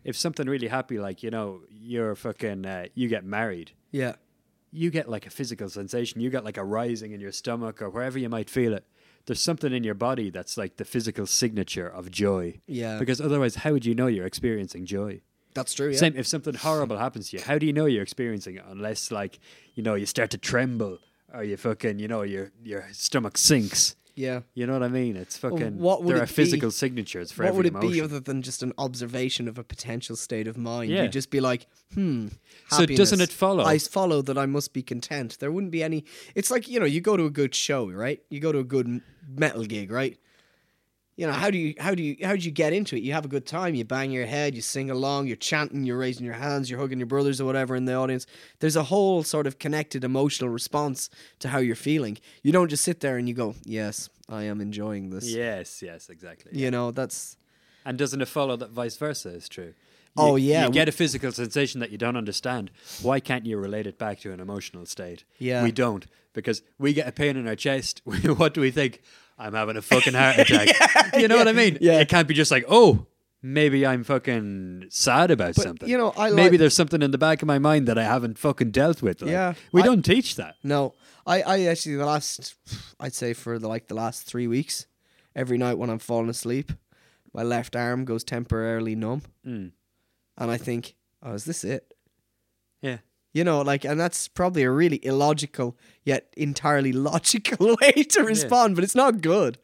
if something really happy, like, you know, you're fucking, uh, you get married, yeah, you get like a physical sensation. You get like a rising in your stomach or wherever you might feel it. There's something in your body that's like the physical signature of joy. yeah. Because otherwise, how would you know you're experiencing joy? that's true. Yeah, Same if something horrible happens to you, how do you know you're experiencing it unless like, you know, you start to tremble or you fucking, you know, your your stomach sinks. Yeah. You know what I mean? It's fucking what would there it are physical be- signatures for what every would it emotion. be other than just an observation of a potential state of mind? Yeah. You'd just be like, hmm. So doesn't it follow? I follow that I must be content. There wouldn't be any. It's like you know, you go to a good show, right? You go to a good metal gig, right? You know how do you how do you how do you get into it? You have a good time. You bang your head. You sing along. You're chanting. You're raising your hands. You're hugging your brothers or whatever in the audience. There's a whole sort of connected emotional response to how you're feeling. You don't just sit there and you go, "Yes, I am enjoying this." yes, yes, exactly. You know that's And doesn't it follow that vice versa is true? Oh, You- yeah. You get a physical sensation that you don't understand. Why can't you relate it back to an emotional state? Yeah. We don't. Because we get a pain in our chest. what do we think? I'm having a fucking heart attack. you know what I mean? yeah. It can't be just like, oh, maybe I'm fucking sad about But, something. you know, I maybe like- there's something in the back of my mind that I haven't fucking dealt with. Like, Yeah. We I- don't teach that. No, I, I actually the last, I'd say for the, like the last three weeks, every night when I'm falling asleep, my left arm goes temporarily numb, Mm. and I think, oh, is this it? Yeah. You know, like, and that's probably a really illogical yet entirely logical way to respond, but it's not good.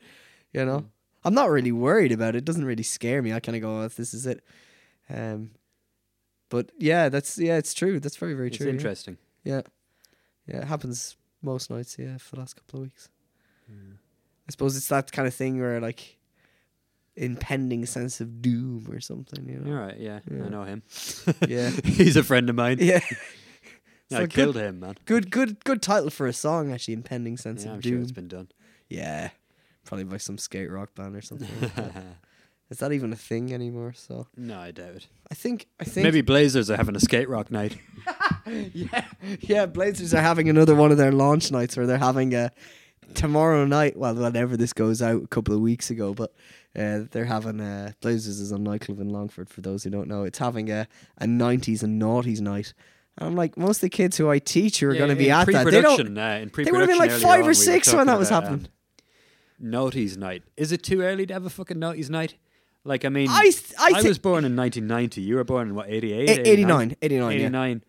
You know, Mm. I'm not really worried about it. It doesn't really scare me. I kind of go, oh, this is it. Um, but yeah, that's yeah, it's true. That's very very It's true. yeah. interesting. Yeah. Yeah, it happens most nights, yeah, for the last couple of weeks. I suppose it's that kind of thing where like impending sense of doom or something, you know. All right. Yeah. Yeah. I know him. Yeah. He's a friend of mine. Yeah. I So killed good, him, man. good good good title for a song actually, impending sense Yeah, of I'm sure doom. it's been done. yeah. Probably by some skate rock band or something. like. Is that even a thing anymore? So no, I doubt it. I think I think Maybe Blazers are having a skate rock night. yeah, yeah. Blazers are having another one of their launch nights where they're having a tomorrow night. Well, whenever this goes out, a couple of weeks ago, but uh, they're having a Blazers is on nightclub in Longford. For those who don't know, it's having a a nineties and noughties night, And I'm like, most of the kids who I teach who are Yeah, going to be at that, they don't. uh, in They would have been like five on, or we six when that was about, happening. Um, Naughty's night. Is it too early to have a fucking Naughty's night? Like, I mean, I I I was born in 1990. You were born in what, 88? A- 89, 89, yeah. 89.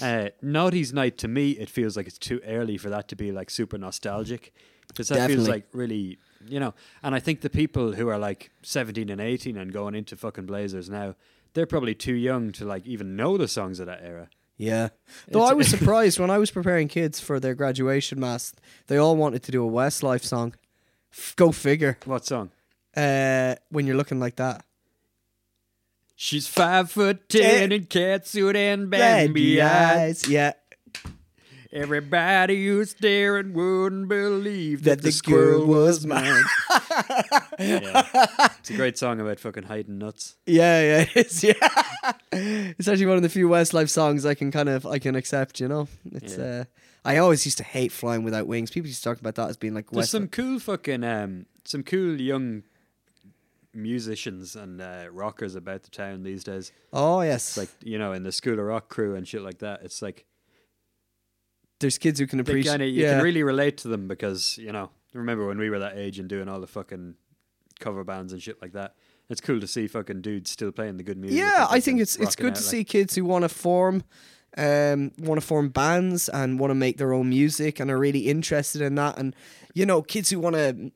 Uh, Naughty's night, to me, it feels like it's too early for that to be like super nostalgic. Because that feels like really, you know, and I think the people who are like 17 and 18 and going into fucking Blazers now, they're probably too young to like even know the songs of that era. Yeah. Though I was surprised when I was preparing kids for their graduation mass, they all wanted to do a Westlife song. F- Go figure. What song? Uh, when you're looking like that. She's five foot ten in catsuit and Baby eyes. Yeah. Everybody who's staring wouldn't believe That that, the the squirrel girl was mine. yeah. It's a great song about fucking hiding nuts. Yeah, yeah, it is. Yeah. it's actually one of the few Westlife songs I can kind of I can accept, you know. It's Yeah. uh I always used to hate flying without wings. People used to talk about that as being like There's West some cool fucking um, some cool young musicians and uh, rockers about the town these days. Oh yes. It's like you know in the School of Rock crew and shit like that. It's like there's kids who can appreciate kinda, you yeah. can really relate to them because you know remember when we were that age and doing all the fucking cover bands and shit like that. It's cool to see fucking dudes still playing the good music. Yeah, I think it's it's good out, to like- see kids who want to form um want to form bands and want to make their own music and are really interested in that and you know kids who want to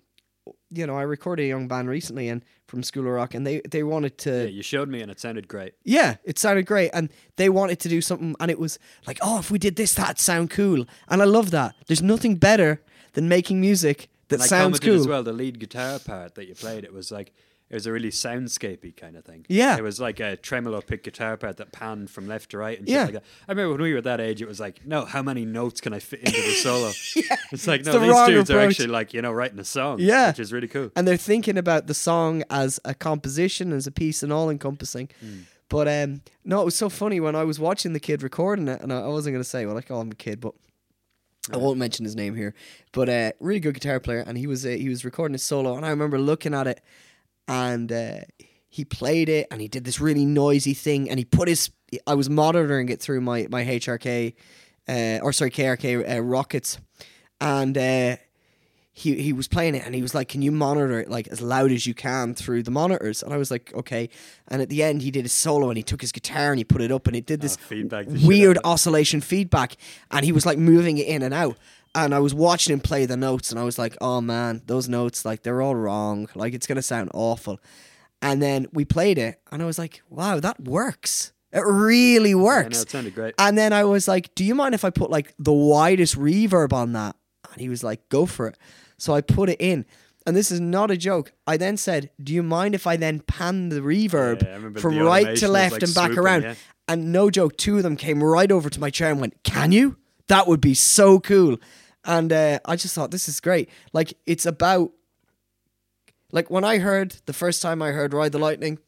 you know I recorded a young band recently and from School of Rock and they they wanted to Yeah, you showed me and it sounded great. Yeah, it sounded great, and they wanted to do something, and it was like, oh, if we did this, that'd sound cool, and I love that. There's nothing better than making music that and sounds cool. as well. The lead guitar part that you played, it was like it was a really soundscapey kind of thing. Yeah. it was like a tremolo pick guitar part that panned from left to right and shit Yeah. like that. I remember when we were that age, it was like, no, how many notes can I fit into the solo? yeah. It's like, no, the these dudes are actually like you know writing a song. Yeah. which is really cool. and they're thinking about the song as a composition, as a piece, and all encompassing. But um, no, it was so funny when I was watching the kid recording it, and I, I wasn't going to say, well, I call him a kid, but I won't mention his name here. But uh, really good guitar player, and he was uh, he was recording his solo, and I remember looking at it, and uh, he played it, and he did this really noisy thing, and he put his. I was monitoring it through my my HRK, uh, or sorry KRK uh, Rokits, and. Uh, he he was playing it and he was like, "Can you monitor it like as loud as you can through the monitors?" And I was like, "Okay." And at the end, he did his solo and he took his guitar and he put it up and it did this feedback weird out of it. oscillation feedback, and he was like moving it in and out. And I was watching him play the notes, and I was like, "Oh man, those notes like they're all wrong. Like it's gonna sound awful." And then we played it, and I was like, "Wow, that works. It really Yeah, works." no, it sounded great. And then I was like, "Do you mind if I put like the widest reverb on that?" And he was like, "Go for it." So I put it in, and this is not a joke. I then said, "Do you mind if I then pan the reverb Yeah, from the right to left like, and back swooping, around?" yeah. And no joke, two of them came right over to my chair and went, "Can you? That would be so cool." And uh, I just thought this is great. Like it's about like when I heard the first time I heard Ride the Lightning,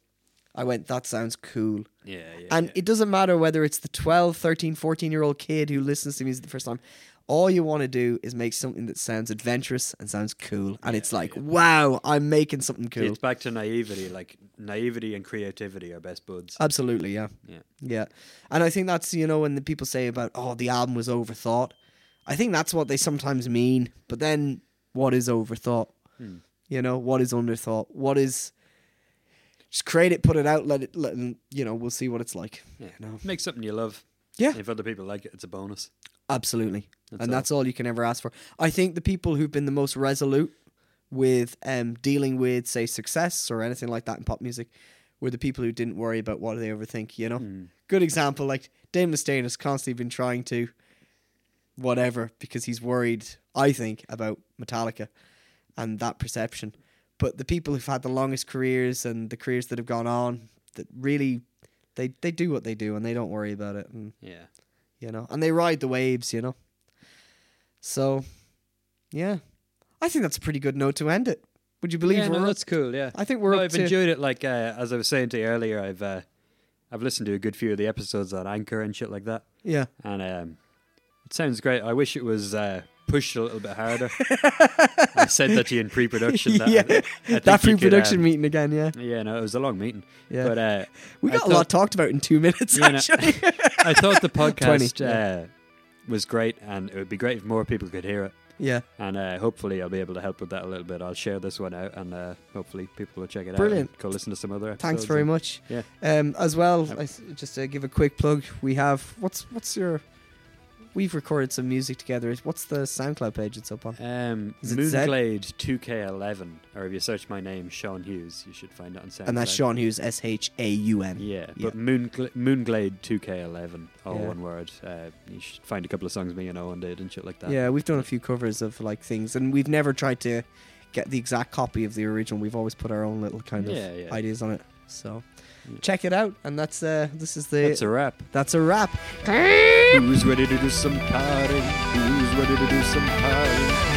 I went, "That sounds cool." Yeah, yeah. And yeah. it doesn't matter whether it's the 12, 13, 14 year old kid who listens to music the first time. All you want to do is make something that sounds adventurous and sounds cool. And it's like, wow, I'm making something cool. It's back to naivety. Like naivety and creativity are best buds. Absolutely, yeah. Yeah. Yeah. And I think that's, you know, when the people say about, oh, the album was overthought, I think that's what they sometimes mean. But then what is overthought? Hmm. You know, what is underthought? What is. Just create it, put it out, let it, let, you know, we'll see what it's like. Yeah. You know? Make something you love. Yeah. If other people like it, it's a bonus. Absolutely. That's and all. that's all you can ever ask for. I think the people who've been the most resolute with um, dealing with, say, success or anything like that in pop music were the people who didn't worry about what they overthink. you know? Hmm. Good example, like Dave Mustaine has constantly been trying to whatever because he's worried, I think, about Metallica and that perception. But the people who've had the longest careers and the careers that have gone on, that really they they do what they do and they don't worry about it and Yeah. you know, and they ride the waves, you know. So, yeah, I think that's a pretty good note to end it. Would you believe yeah, no, that's cool. Yeah. I think we're No, I've enjoyed it. Like uh, as I was saying to you earlier, I've uh, I've listened to a good few of the episodes on Anchor and shit like that, yeah, and um, it sounds great. I wish it was uh, pushed a little bit harder. I said that to you in pre-production. That, yeah, I that pre-production um, meeting again. Yeah, Yeah, no, it was a long meeting. Yeah. But uh, we I got a lot talked about in two minutes. Yeah, no. actually, I thought the 20, podcast yeah. uh, was great, and it would be great if more people could hear it. yeah, And uh, hopefully, I'll be able to help with that a little bit. I'll share this one out, and uh, hopefully, people will check it Brilliant. out. and Go listen to some other. Episodes thanks very and- much. Yeah. Um, as well, I just to give a quick plug, we have what's what's your we've recorded some music together. What's the SoundCloud page it's up on? Um, Is it? Moonglade 2K11, or if you search my name, Shaun Hughes, you should find it on SoundCloud. and that's Shaun Hughes, S H A U N. Yeah, but Moongla- Moonglade 2K11, all Yeah. one word. Uh, you should find a couple of songs me and Owen did and shit like that. Yeah, we've done a few covers of like things, and we've never tried to get the exact copy of the original. We've always put our own little kind of Yeah, yeah. ideas on it. So. Check it out, and that's uh, this is the That's a wrap. that's a wrap. Who's ready to do some party? Who's ready to do some party?